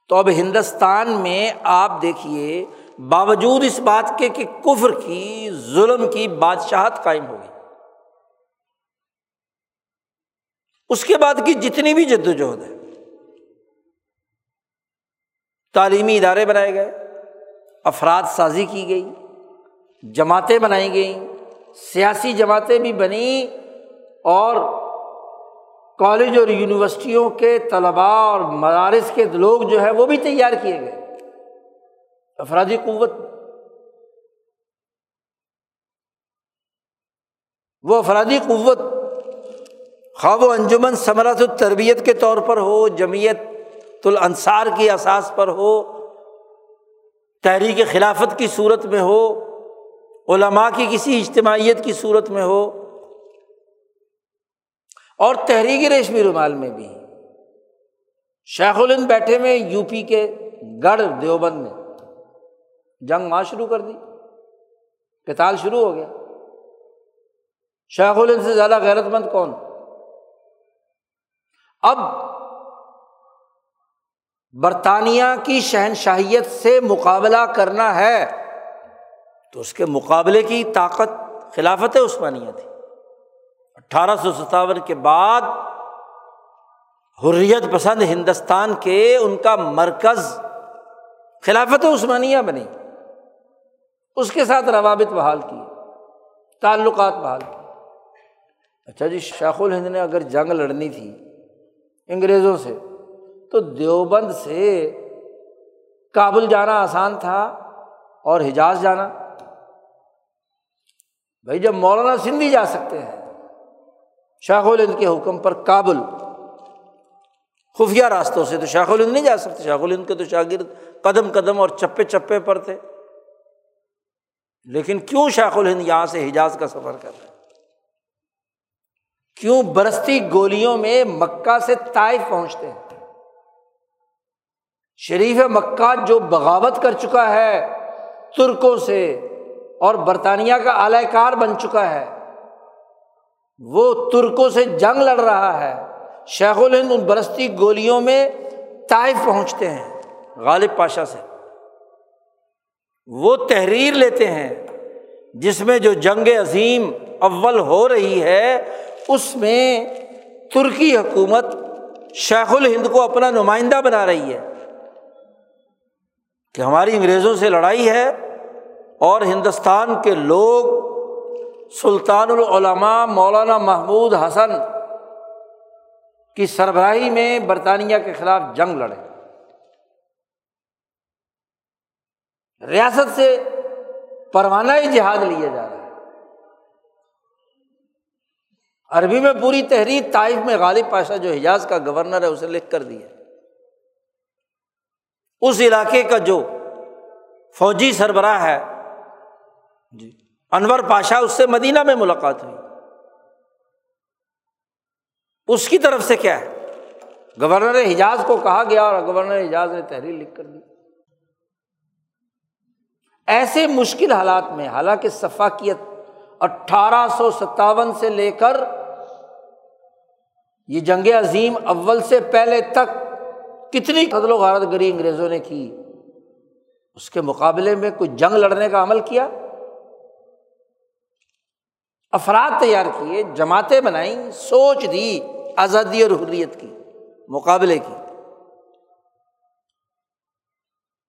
تو اب ہندوستان میں آپ دیکھیے، باوجود اس بات کے کہ کفر کی، ظلم کی بادشاہت قائم ہوگی اس کے بعد کی جتنی بھی جدوجہد ہے، تعلیمی ادارے بنائے گئے، افراد سازی کی گئی، جماعتیں بنائی گئیں۔ سیاسی جماعتیں بھی بنیں اور کالج اور یونیورسٹیوں کے طلباء اور مدارس کے لوگ جو ہے وہ بھی تیار کیے گئے۔ افرادی قوت۔ وہ افرادی قوت خواب و انجمن ثمرت التربیت کے طور پر ہو جمیت الانصار کی اساس پر ہو، تحریک خلافت کی صورت میں ہو علماء کی کسی اجتماعیت کی صورت میں ہو اور تحریک ریشمی رومال میں بھی۔ شیخ الند بیٹھے میں یو پی کے گڑھ دیوبند میں۔ جنگ ماں شروع کر دی۔ کتال شروع ہو گیا۔ شیخ الند سے زیادہ غیرت مند کون؟ اب برطانیہ کی شہنشاہیت سے مقابلہ کرنا ہے۔ تو اس کے مقابلے کی طاقت خلافت عثمانیہ تھی۔ اٹھارہ سو ستاون کے بعد حریت پسند ہندوستان کے ان کا مرکز خلافت عثمانیہ بنی۔ اس کے ساتھ روابط بحال کی تعلقات بحال کی اچھا جی شیخ الہند نے اگر جنگ لڑنی تھی انگریزوں سے، تو دیوبند سے کابل جانا آسان تھا اور حجاز جانا۔ بھائی جب مولانا سندھی جا سکتے ہیں، شاخ الند کے حکم پر کابل، خفیہ راستوں سے تو شاخ الند نہیں جا سکتے۔ شاخ الند کے تو شاگرد قدم قدم اور چپے چپے پر تھے۔ لیکن کیوں شاخ الہند یہاں سے حجاز کا سفر کر رہے کیوں برستی گولیوں میں مکہ سے طائف پہنچتے ہیں؟ شریف مکہ جو بغاوت کر چکا ہے ترکوں سے اور برطانیہ کا اعلی کار بن چکا ہے۔ وہ ترکوں سے جنگ لڑ رہا ہے۔ شیخ الہند ان برستی گولیوں میں طائف پہنچتے ہیں۔ غالب پاشا سے۔ وہ تحریر لیتے ہیں جس میں جو جنگ عظیم اول ہو رہی ہے، اس میں ترکی حکومت شیخ الہند کو اپنا نمائندہ بنا رہی ہے۔ کہ ہماری انگریزوں سے لڑائی ہے اور ہندوستان کے لوگ سلطان العلماء مولانا محمود حسن کی سربراہی میں برطانیہ کے خلاف جنگ لڑے۔ ریاست سے پروانہ ہی جہاد لیا جا رہا ہے عربی میں پوری تحریر طائف میں غالب پاشا جو حجاز کا گورنر ہے اسے لکھ کر دیا اس علاقے کا جو فوجی سربراہ ہے جی۔ انور پاشا اس سے مدینہ میں ملاقات ہوئی۔ اس کی طرف سے کیا ہے؟ گورنر حجاز کو کہا گیا اور گورنر حجاز نے تحریر لکھ کر دی۔ ایسے مشکل حالات میں حالانکہ صفاقیت اٹھارہ سو ستاون سے لے کر یہ جنگ عظیم اول سے پہلے تک کتنی قدل و غارت گری انگریزوں نے کی، اس کے مقابلے میں کوئی جنگ لڑنے کا عمل کیا؟ افراد تیار کیے، جماعتیں بنائیں، سوچ دی، آزادی اور حریت کی، مقابلے کی۔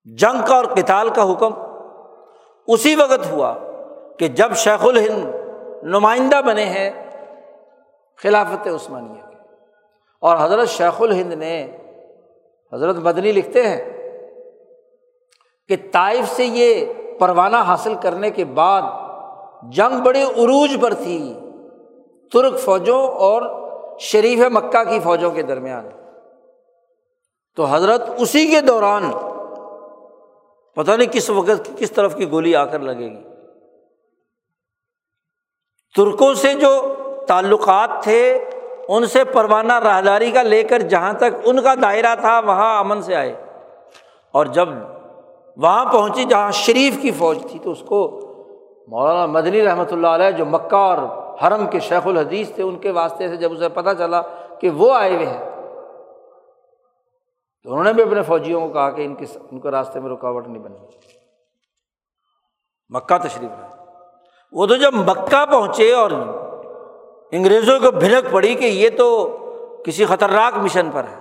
جنگ کا اور کتال کا حکم۔ اسی وقت ہوا کہ جب شیخ الہند نمائندہ بنے ہیں خلافت عثمانیہ کے، اور حضرت شیخ الہند نے حضرت بدنی لکھتے ہیں کہ طائف سے یہ پروانہ حاصل کرنے کے بعد جنگ بڑے عروج پر تھی ترک فوجوں اور شریف مکہ کی فوجوں کے درمیان۔ تو حضرت اسی کے دوران پتہ نہیں کس وقت کس طرف کی گولی آ کر لگے گی۔ ترکوں سے جو تعلقات تھے، ان سے پروانہ راہداری کا لے کر جہاں تک ان کا دائرہ تھا، وہاں امن سے آئے۔ اور جب وہاں پہنچی جہاں شریف کی فوج تھی، تو اس کو مولانا مدنی رحمۃ اللہ علیہ جو مکہ اور حرم کے شیخ الحدیث تھے، ان کے واسطے سے جب اسے پتہ چلا کہ وہ آئے ہوئے ہیں، تو انہوں نے بھی اپنے فوجیوں کو کہا کہ ان کے ان کے راستے میں رکاوٹ نہیں بنی۔ مکہ تشریف ہے وہ تو جب مکہ پہنچے اور انگریزوں کو بھنک پڑی کہ یہ تو کسی خطرناک مشن پر ہے۔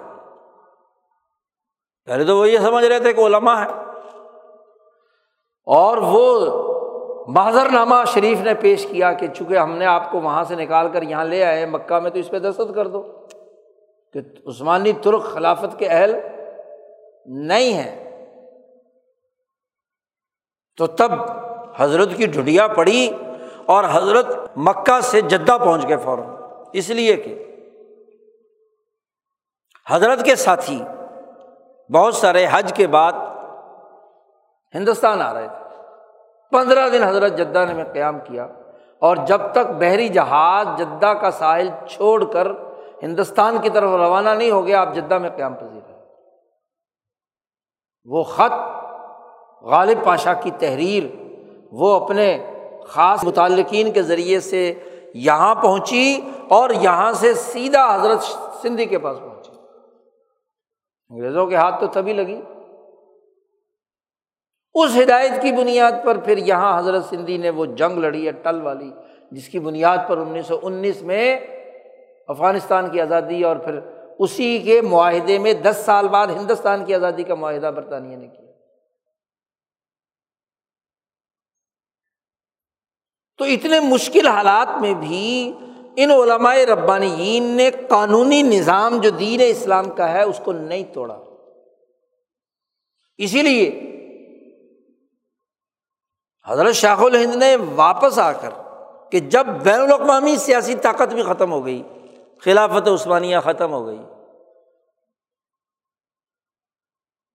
پہلے تو وہ یہ سمجھ رہے تھے کہ علما ہے اور وہ بازر نامہ شریف نے پیش کیا کہ چونکہ ہم نے آپ کو وہاں سے نکال کر یہاں لے آئے، مکہ میں تو اس پہ دستخط کر دو۔ کہ عثمانی ترک خلافت کے اہل نہیں ہے تو تب حضرت کی ڈھڈیا پڑی اور حضرت مکہ سے جدہ پہنچ گئے فوراً۔ اس لیے کہ حضرت کے ساتھی بہت سارے حج کے بعد ہندوستان آ رہے تھے۔ پندرہ دن حضرت جدہ نے میں قیام کیا اور جب تک بحری جہاز جدہ کا ساحل چھوڑ کر ہندوستان کی طرف روانہ نہیں ہو گیا، آپ جدہ میں قیام پذیر ہے وہ خط غالب پاشا کی تحریر، وہ اپنے خاص متعلقین کے ذریعے سے یہاں پہنچی اور یہاں سے سیدھا حضرت سندھی کے پاس پہنچی۔ انگریزوں کے ہاتھ تو تبھی لگی۔ اس ہدایت کی بنیاد پر پھر یہاں حضرت سندھی نے وہ جنگ لڑی ہے ٹل والی، جس کی بنیاد پر انیس سو انیس میں افغانستان کی آزادی اور پھر اسی کے معاہدے میں دس سال بعد ہندوستان کی آزادی کا معاہدہ برطانیہ نے کیا۔ تو اتنے مشکل حالات میں بھی ان علمائے ربانیین نے قانونی نظام جو دین اسلام کا ہے، اس کو نہیں توڑا۔ اسی لیے حضرت شاہ الہند نے واپس آ کر کہ جب بین الاقوامی سیاسی طاقت بھی ختم ہو گئی، خلافت عثمانیہ ختم ہو گئی،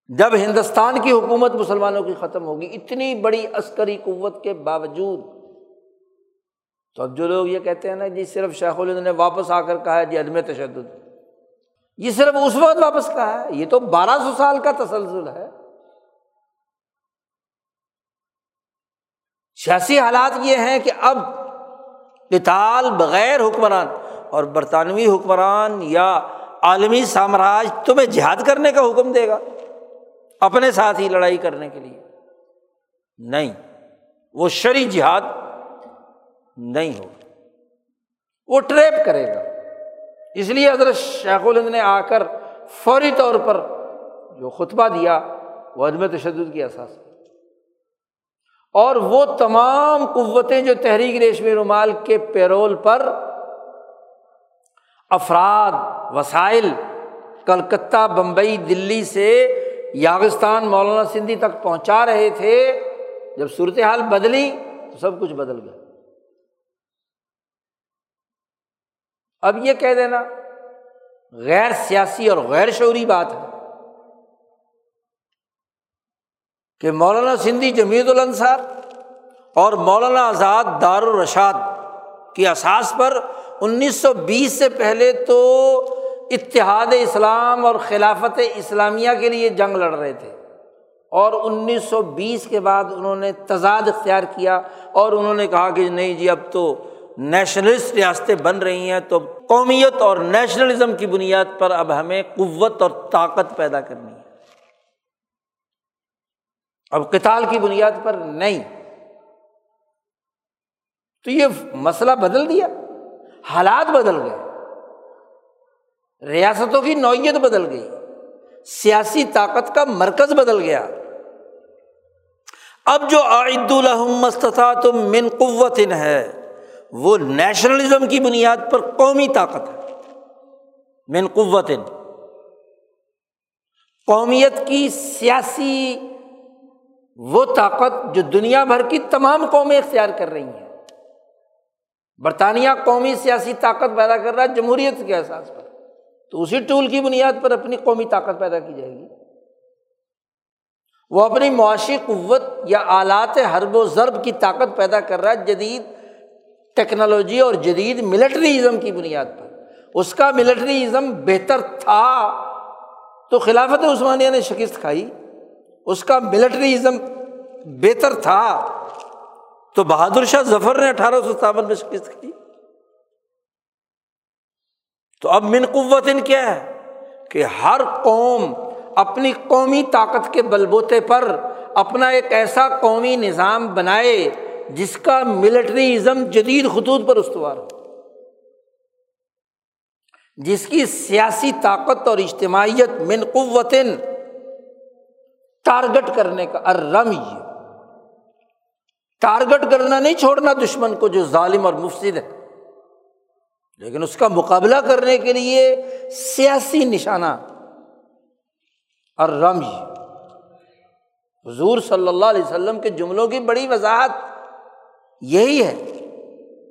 جب ہندوستان کی حکومت مسلمانوں کی ختم ہوگی، اتنی بڑی عسکری قوت کے باوجود، تو اب جو لوگ یہ کہتے ہیں نا جی صرف شیخ الہند نے واپس آ کر کہا ہے جی عدم تشدد۔ یہ صرف اس وقت واپس کہا ہے، یہ تو بارہ سو سال کا تسلسل ہے۔ سیاسی حالات یہ ہیں کہ اب کتال بغیر حکمران اور برطانوی حکمران یا عالمی سامراج تمہیں جہاد کرنے کا حکم دے گا، اپنے ساتھ ہی لڑائی کرنے کے لیے۔ نہیں، وہ شری جہاد نہیں ہوگا۔ وہ ٹریپ کرے گا۔ اس لیے حضرت شیخ الہند نے آ کر فوری طور پر جو خطبہ دیا، وہ عدم تشدد کی احساس اور وہ تمام قوتیں جو تحریک ریشمی رومال کے پیرول پر، افراد، وسائل، کلکتہ، بمبئی، دلی سے یاغستان، مولانا سندھی تک پہنچا رہے تھے۔ جب صورت حال بدلی تو سب کچھ بدل گیا۔ اب یہ کہہ دینا، غیر سیاسی اور غیر شعوری بات ہے۔ کہ مولانا سندھی جمیت الانصار اور مولانا آزاد دار الرشاد کی اساس پر انیس سو بیس سے پہلے تو اتحاد اسلام اور خلافت اسلامیہ کے لیے جنگ لڑ رہے تھے اور انیس سو بیس کے بعد انہوں نے تضاد اختیار کیا اور انہوں نے کہا کہ نہیں جی اب تو نیشنلسٹ ریاستیں بن رہی ہیں، تو قومیت اور نیشنلزم کی بنیاد پر اب ہمیں قوت اور طاقت پیدا کرنی ہے۔ اب کتال کی بنیاد پر نہیں۔ تو یہ مسئلہ بدل دیا، حالات بدل گئے، ریاستوں کی نوعیت بدل گئی، سیاسی طاقت کا مرکز بدل گیا۔ اب جو عید الحمد من قوت ہے، وہ نیشنلزم کی بنیاد پر قومی طاقت ہے۔ من قوت۔ قومیت کی سیاسی وہ طاقت جو دنیا بھر کی تمام قومیں اختیار کر رہی ہیں۔ برطانیہ قومی سیاسی طاقت پیدا کر رہا ہے جمہوریت کے احساس پر۔ تو اسی ٹول کی بنیاد پر اپنی قومی طاقت پیدا کی جائے گی۔ وہ اپنی معاشی قوت یا آلات حرب و ضرب کی طاقت پیدا کر رہا ہے جدید ٹیکنالوجی اور جدید ملٹریزم کی بنیاد پر۔ اس کا ملٹریزم بہتر تھا تو خلافت عثمانیہ نے شکست کھائی۔ اس کا ملٹریزم بہتر تھا تو بہادر شاہ ظفر نے اٹھارہ سو ستاون میں شکست کی۔ تو اب من قوت ان کیا ہے کہ ہر قوم اپنی قومی طاقت کے بل بوتے پر اپنا ایک ایسا قومی نظام بنائے جس کا ملٹریزم جدید خطوط پر استوار ہو۔ جس کی سیاسی طاقت اور اجتماعیت من قوت ٹارگٹ کرنے کا ارم یہ۔ ٹارگٹ کرنا نہیں، چھوڑنا دشمن کو جو ظالم اور مفصد ہے۔ لیکن اس کا مقابلہ کرنے کے لیے سیاسی نشانہ۔ اور رمج حضور صلی اللہ علیہ وسلم کے جملوں کی بڑی وضاحت یہی ہے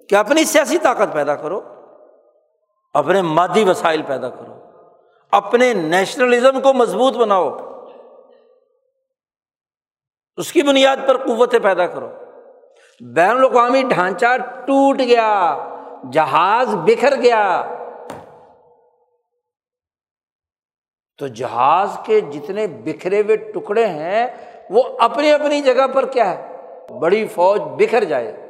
کہ اپنی سیاسی طاقت پیدا کرو، اپنے مادی وسائل پیدا کرو، اپنے نیشنلزم کو مضبوط بناؤ۔ اس کی بنیاد پر قوتیں پیدا کرو۔ بین الاقوامی ڈھانچہ ٹوٹ گیا، جہاز بکھر گیا۔ تو جہاز کے جتنے بکھرے ہوئے ٹکڑے ہیں، وہ اپنی اپنی جگہ پر کیا ہے؟ بڑی فوج بکھر جائے۔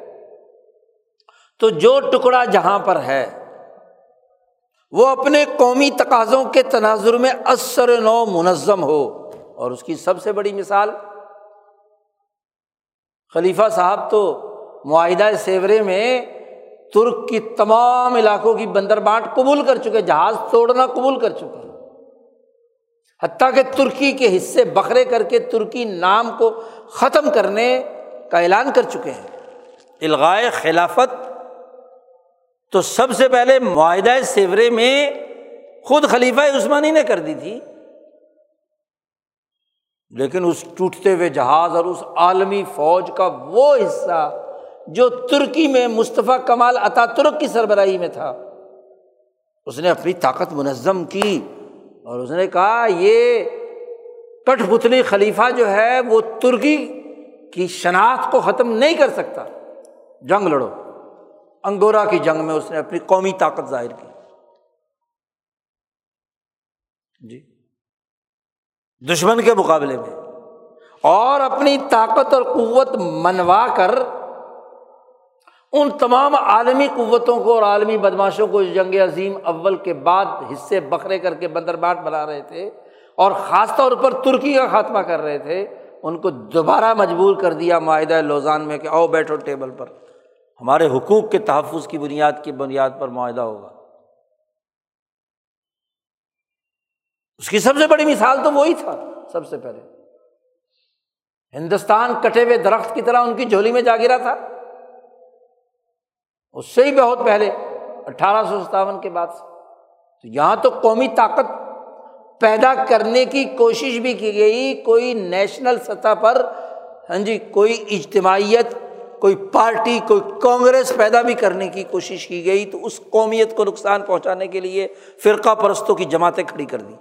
تو جو ٹکڑا جہاں پر ہے، وہ اپنے قومی تقاضوں کے تناظر میں اثر نو منظم ہو۔ اور اس کی سب سے بڑی مثال خلیفہ صاحب تو معاہدہ سیورے میں ترک کی تمام علاقوں کی بندر بانٹ قبول کر چکے، جہاز توڑنا قبول کر چکے۔ حتیٰ کہ ترکی کے حصے بکھرے کر کے ترکی نام کو ختم کرنے کا اعلان کر چکے ہیں۔ الغائے خلافت تو سب سے پہلے معاہدہ سیورے میں خود خلیفہ عثمانی نے کر دی تھی۔ لیکن اس ٹوٹتے ہوئے جہاز اور اس عالمی فوج کا وہ حصہ جو ترکی میں مصطفیٰ کمال عطا ترک کی سربراہی میں تھا، اس نے اپنی طاقت منظم کی اور اس نے کہا، یہ کٹ پتلی خلیفہ جو ہے وہ ترکی کی شناخت کو ختم نہیں کر سکتا۔ جنگ لڑو۔ انگورا کی جنگ میں اس نے اپنی قومی طاقت ظاہر کی۔ جی۔ دشمن کے مقابلے میں۔ اور اپنی طاقت اور قوت منوا کر ان تمام عالمی قوتوں کو اور عالمی بدماشوں کو جنگ عظیم اول کے بعد حصے بکھرے کر کے بندر بانٹ بنا رہے تھے اور خاص طور پر ترکی کا خاتمہ کر رہے تھے، ان کو دوبارہ مجبور کر دیا معاہدہ لوزان میں کہ آؤ بیٹھو ٹیبل پر۔ ہمارے حقوق کے تحفظ کی بنیاد کی بنیاد پر معاہدہ ہوگا۔ اس کی سب سے بڑی مثال تو وہی تھا، سب سے پہلے۔ ہندوستان کٹے ہوئے درخت کی طرح ان کی جھولی میں جا گرا تھا۔ اس سے ہی بہت پہلے، اٹھارہ سو ستاون کے بعد سے۔ تو یہاں تو قومی طاقت پیدا کرنے کی کوشش بھی کی گئی۔ کوئی نیشنل سطح پر ہاں جی کوئی اجتماعیت، کوئی پارٹی، کوئی کانگریس پیدا بھی کرنے کی کوشش کی گئی۔ تو اس قومیت کو نقصان پہنچانے کے لیے فرقہ پرستوں کی جماعتیں کھڑی کر دی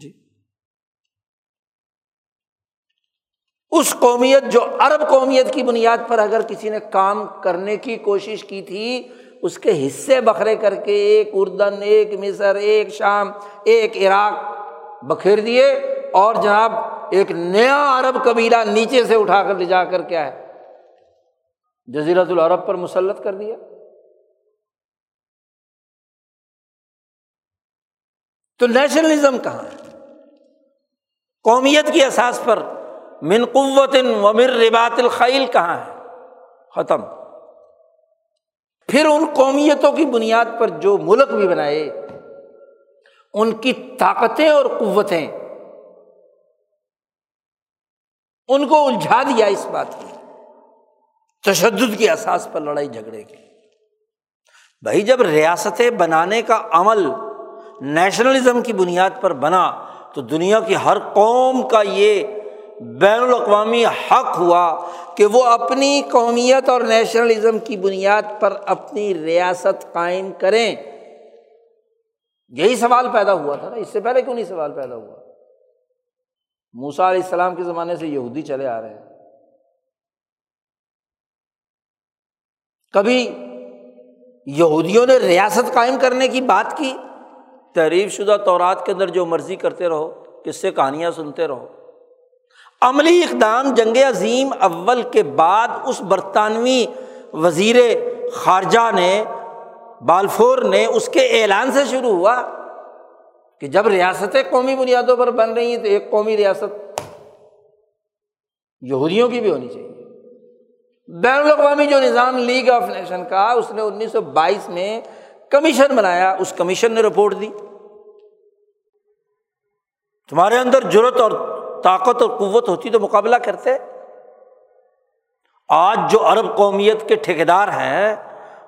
جی۔ اس قومیت جو عرب قومیت کی بنیاد پر اگر کسی نے کام کرنے کی کوشش کی تھی، اس کے حصے بکھرے کر کے ایک اردن، ایک مصر، ایک شام، ایک عراق بکھیر دیے اور جناب ایک نیا عرب قبیلہ نیچے سے اٹھا کر لے جا کر کیا ہے جزیرت العرب پر مسلط کر دیا۔ تو نیشنلزم کہاں ہے؟ قومیت کی احساس پر من قوت و مر ربات الخیل کہاں ہے؟ ختم۔ پھر ان قومیتوں کی بنیاد پر جو ملک بھی بنائے، ان کی طاقتیں اور قوتیں، ان کو الجھا دیا اس بات کی۔ تشدد کی احساس پر لڑائی جھگڑے کی بھائی، جب ریاستیں بنانے کا عمل نیشنلزم کی بنیاد پر بنا تو دنیا کی ہر قوم کا یہ بین الاقوامی حق ہوا کہ وہ اپنی قومیت اور نیشنلزم کی بنیاد پر اپنی ریاست قائم کریں۔ یہی سوال پیدا ہوا تھا نا، اس سے پہلے کیوں نہیں سوال پیدا ہوا؟ موسا علیہ السلام کے زمانے سے یہودی چلے آ رہے ہیں۔ کبھی یہودیوں نے ریاست قائم کرنے کی بات کی؟ تحریف شدہ طورات کے اندر جو مرضی کرتے رہو، کس سے کہانیاں سنتے رہو۔ عملی اقدام جنگ عظیم اول کے بعد اس برطانوی وزیر خارجہ نے، بالفور نے اس کے اعلان سے شروع ہوا کہ جب ریاستیں قومی بنیادوں پر بن رہی ہیں تو ایک قومی ریاست یہودیوں کی بھی ہونی چاہیے۔ بین الاقوامی جو نظام لیگ آف نیشن کا، اس نے انیس سو بائیس میں کمیشن بنایا، اس کمیشن نے رپورٹ دی۔ تمہارے اندر ضرورت اور طاقت اور قوت ہوتی تو مقابلہ کرتے۔ آج جو عرب قومیت کے ٹھیکیدار ہیں،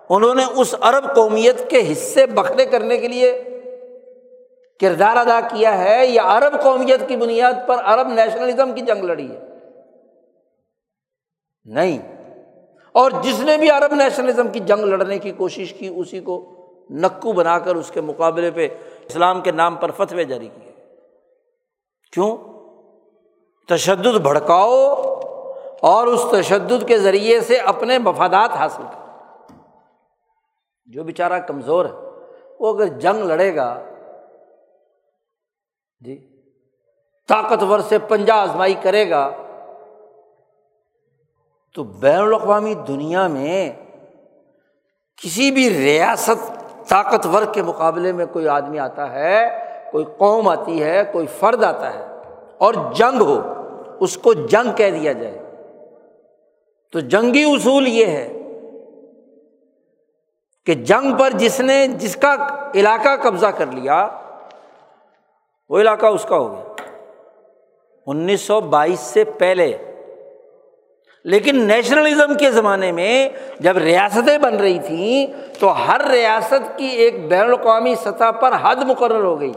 انہوں نے اس عرب قومیت کے حصے بکھرے کرنے کے لیے کردار ادا کیا ہے۔ یا عرب قومیت کی بنیاد پر عرب نیشنلزم کی جنگ لڑی ہے۔ نہیں۔ اور جس نے بھی عرب نیشنلزم کی جنگ لڑنے کی کوشش کی، اسی کو نکو بنا کر اس کے مقابلے پہ اسلام کے نام پر فتوے جاری کیے۔ کیوں؟ تشدد بھڑکاؤ اور اس تشدد کے ذریعے سے اپنے مفادات حاصل کر جو بیچارہ کمزور ہے، وہ اگر جنگ لڑے گا جی طاقتور سے پنجا آزمائی کرے گا، تو بین الاقوامی دنیا میں کسی بھی ریاست طاقتور کے مقابلے میں کوئی آدمی آتا ہے، کوئی قوم آتی ہے، کوئی فرد آتا ہے اور جنگ ہو، اس کو جنگ کہہ دیا جائے۔ تو جنگی اصول یہ ہے کہ جنگ پر جس نے، جس کا علاقہ قبضہ کر لیا، وہ علاقہ اس کا ہو گیا۔ انیس سو بائیس سے پہلے لیکن نیشنلزم کے زمانے میں جب ریاستیں بن رہی تھیں، تو ہر ریاست کی ایک بین الاقوامی سطح پر حد مقرر ہو گئی۔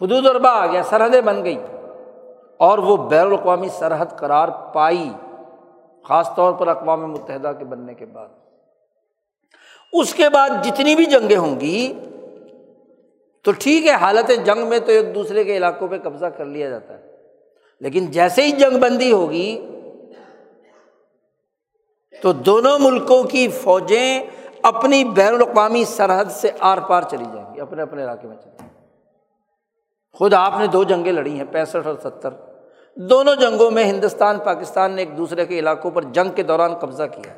حدود اربا آ گیا سرحدیں بن گئی اور وہ بین الاقوامی سرحد قرار پائی، خاص طور پر اقوام متحدہ کے بننے کے بعد۔ اس کے بعد جتنی بھی جنگیں ہوں گی، تو ٹھیک ہے، حالت جنگ میں تو ایک دوسرے کے علاقوں پہ قبضہ کر لیا جاتا ہے۔ لیکن جیسے ہی جنگ بندی ہوگی تو دونوں ملکوں کی فوجیں اپنی بین الاقوامی سرحد سے آر پار چلی جائیں گی، اپنے اپنے علاقے میں چلی جائیں خود آپ نے دو جنگیں لڑی ہیں، پینسٹھ اور ستر۔ دونوں جنگوں میں ہندوستان، پاکستان نے ایک دوسرے کے علاقوں پر جنگ کے دوران قبضہ کیا۔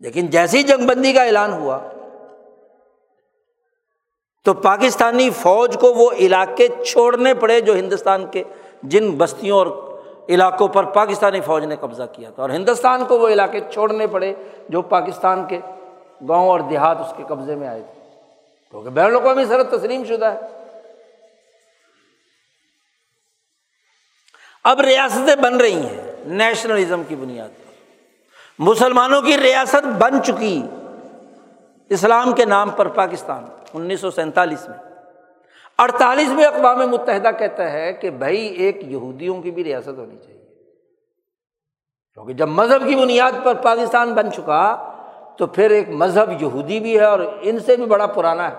لیکن جیسی جنگ بندی کا اعلان ہوا، تو پاکستانی فوج کو وہ علاقے چھوڑنے پڑے جو ہندوستان کے جن بستیوں اور علاقوں پر پاکستانی فوج نے قبضہ کیا تھا اور ہندوستان کو وہ علاقے چھوڑنے پڑے جو پاکستان کے گاؤں اور دیہات اس کے قبضے میں آئے تھے۔ کیونکہ بین الاقوامی سرحد تسلیم شدہ ہے۔ اب ریاستیں بن رہی ہیں نیشنلزم کی بنیاد پر۔ مسلمانوں کی ریاست بن چکی۔ اسلام کے نام پر پاکستان، انیس سو سینتالیس میں۔ اڑتالیس میں اقوام متحدہ کہتا ہے کہ بھائی ایک یہودیوں کی بھی ریاست ہونی چاہیے۔ کیونکہ جب مذہب کی بنیاد پر پاکستان بن چکا تو پھر ایک مذہب یہودی بھی ہے اور ان سے بھی بڑا پرانا ہے۔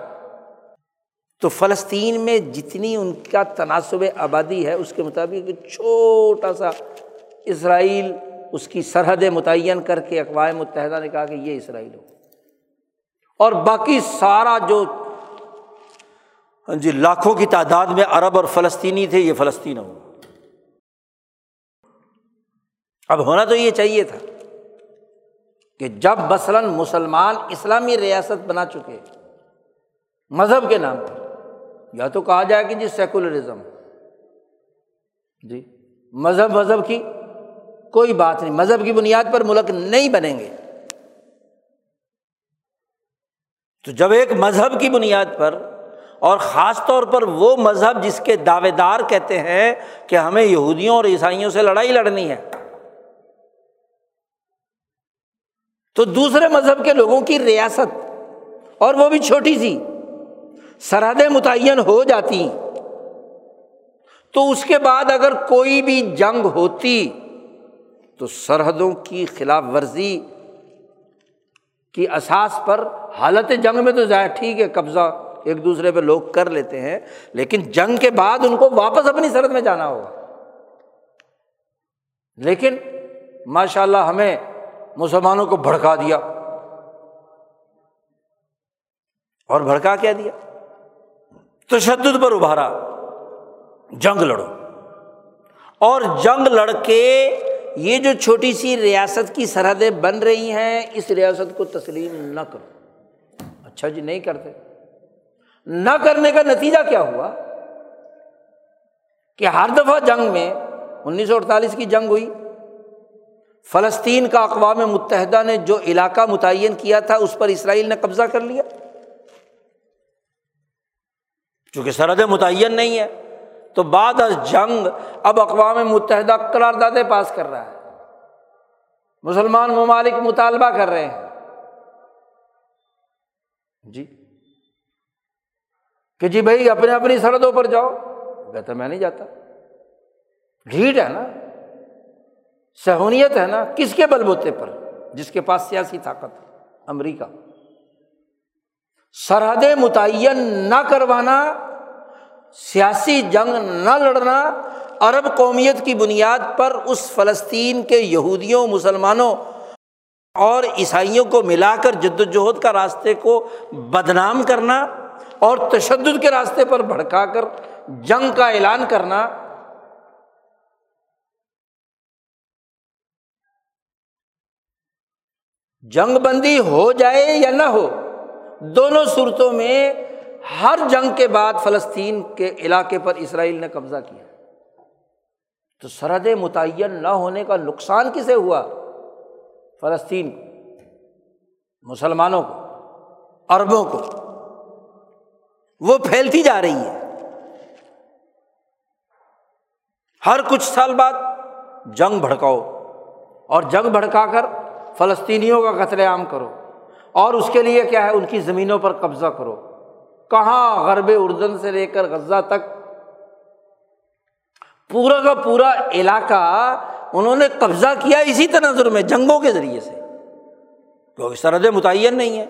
تو فلسطین میں جتنی ان کا تناسب آبادی ہے، اس کے مطابق چھوٹا سا اسرائیل اس کی سرحد متعین کر کے اقوام متحدہ نے کہا کہ یہ اسرائیل ہو۔ اور باقی سارا جو ہاں جی لاکھوں کی تعداد میں عرب اور فلسطینی تھے، یہ فلسطین ہو اب ہونا تو یہ چاہیے تھا کہ جب مثلاً مسلمان اسلامی ریاست بنا چکے، مذہب کے نام پر، یا تو کہا جائے کہ جی سیکولرزم۔ جی مذہب مذہب کی کوئی بات نہیں، مذہب کی بنیاد پر ملک نہیں بنیں گے۔ تو جب ایک مذہب کی بنیاد پر اور خاص طور پر وہ مذہب جس کے دعوے دار کہتے ہیں کہ ہمیں یہودیوں اور عیسائیوں سے لڑائی لڑنی ہے۔ تو دوسرے مذہب کے لوگوں کی ریاست، اور وہ بھی چھوٹی سی، سرحدیں متعین ہو جاتی۔ تو اس کے بعد اگر کوئی بھی جنگ ہوتی، تو سرحدوں کی خلاف ورزی کی اساس پر حالت جنگ میں تو ظاہر ٹھیک ہے، قبضہ ایک دوسرے پہ لوگ کر لیتے ہیں، لیکن جنگ کے بعد ان کو واپس اپنی سرحد میں جانا ہوگا۔ لیکن ماشاء اللہ ہمیں مسلمانوں کو بھڑکا دیا۔ اور بھڑکا کیا دیا؟ تشدد پر ابھارا۔ جنگ لڑو۔ اور جنگ لڑ کے یہ جو چھوٹی سی ریاست کی سرحدیں بن رہی ہیں، اس ریاست کو تسلیم نہ کرو۔ اچھا جی نہیں کرتے۔ نہ کرنے کا نتیجہ کیا ہوا کہ ہر دفعہ جنگ میں انیس سو اڑتالیس کی جنگ ہوئی، فلسطین کا اقوام متحدہ نے جو علاقہ متعین کیا تھا، اس پر اسرائیل نے قبضہ کر لیا۔ چونکہ سرحد متعین نہیں ہے، تو بعد از جنگ اب اقوام متحدہ قراردادیں پاس کر رہا ہے۔ مسلمان ممالک مطالبہ کر رہے ہیں۔ جی۔ کہ جی بھائی، اپنے اپنی سرحدوں پر جاؤ۔ کہتا میں نہیں جاتا۔ ڈھیٹ ہے نا، سہونیت ہے نا، کس کے بل بوتے پر؟ جس کے پاس سیاسی طاقت ہے، امریکہ۔ سرحدیں متعین نہ کروانا، سیاسی جنگ نہ لڑنا، عرب قومیت کی بنیاد پر اس فلسطین کے یہودیوں، مسلمانوں اور عیسائیوں کو ملا کر جد وجہد کا راستے کو بدنام کرنا۔ اور تشدد کے راستے پر بھڑکا کر جنگ کا اعلان کرنا جنگ بندی ہو جائے یا نہ ہو، دونوں صورتوں میں ہر جنگ کے بعد فلسطین کے علاقے پر اسرائیل نے قبضہ کیا۔ تو سرحد متعین نہ ہونے کا نقصان کسے ہوا؟ فلسطین کو، مسلمانوں کو، عربوں کو۔ وہ پھیلتی جا رہی ہے۔ ہر کچھ سال بعد جنگ بھڑکاؤ اور جنگ بھڑکا کر فلسطینیوں کا قتل عام کرو اور اس کے لیے کیا ہے؟ ان کی زمینوں پر قبضہ کرو۔ کہاں غرب اردن سے لے کر غزہ تک؟ پورا کا پورا علاقہ انہوں نے قبضہ کیا اسی تناظر میں، جنگوں کے ذریعے سے۔ کیونکہ سرحد متعین نہیں ہے۔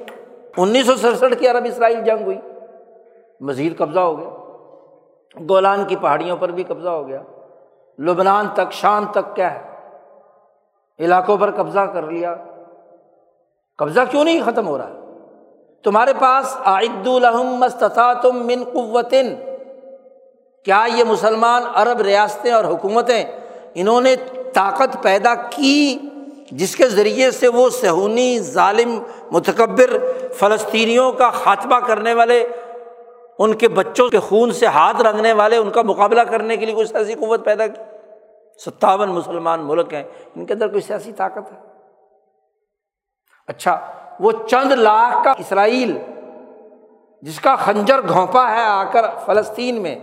انیس سو سڑسٹھ کی عرب اسرائیل جنگ ہوئی۔ مزید قبضہ ہو گیا۔ گولان کی پہاڑیوں پر بھی قبضہ ہو گیا۔ لبنان تک، شام تک کیا ہے؟ علاقوں پر قبضہ کر لیا۔ قبضہ کیوں نہیں ختم ہو رہا تمہارے پاس عید الحم تم من قوتن کیا یہ مسلمان عرب ریاستیں اور حکومتیں انہوں نے طاقت پیدا کی جس کے ذریعے سے وہ سہونی ظالم، متکبر فلسطینیوں کا خاتمہ کرنے والے ان کے بچوں کے خون سے ہاتھ رنگنے والے ان کا مقابلہ کرنے کے لیے کوئی سیاسی قوت پیدا کی؟ ستاون مسلمان ملک ہیں، ان کے اندر کوئی سیاسی طاقت ہے؟ اچھا وہ چند لاکھ کا اسرائیل، جس کا خنجر گھونپا ہے آ کر فلسطین میں،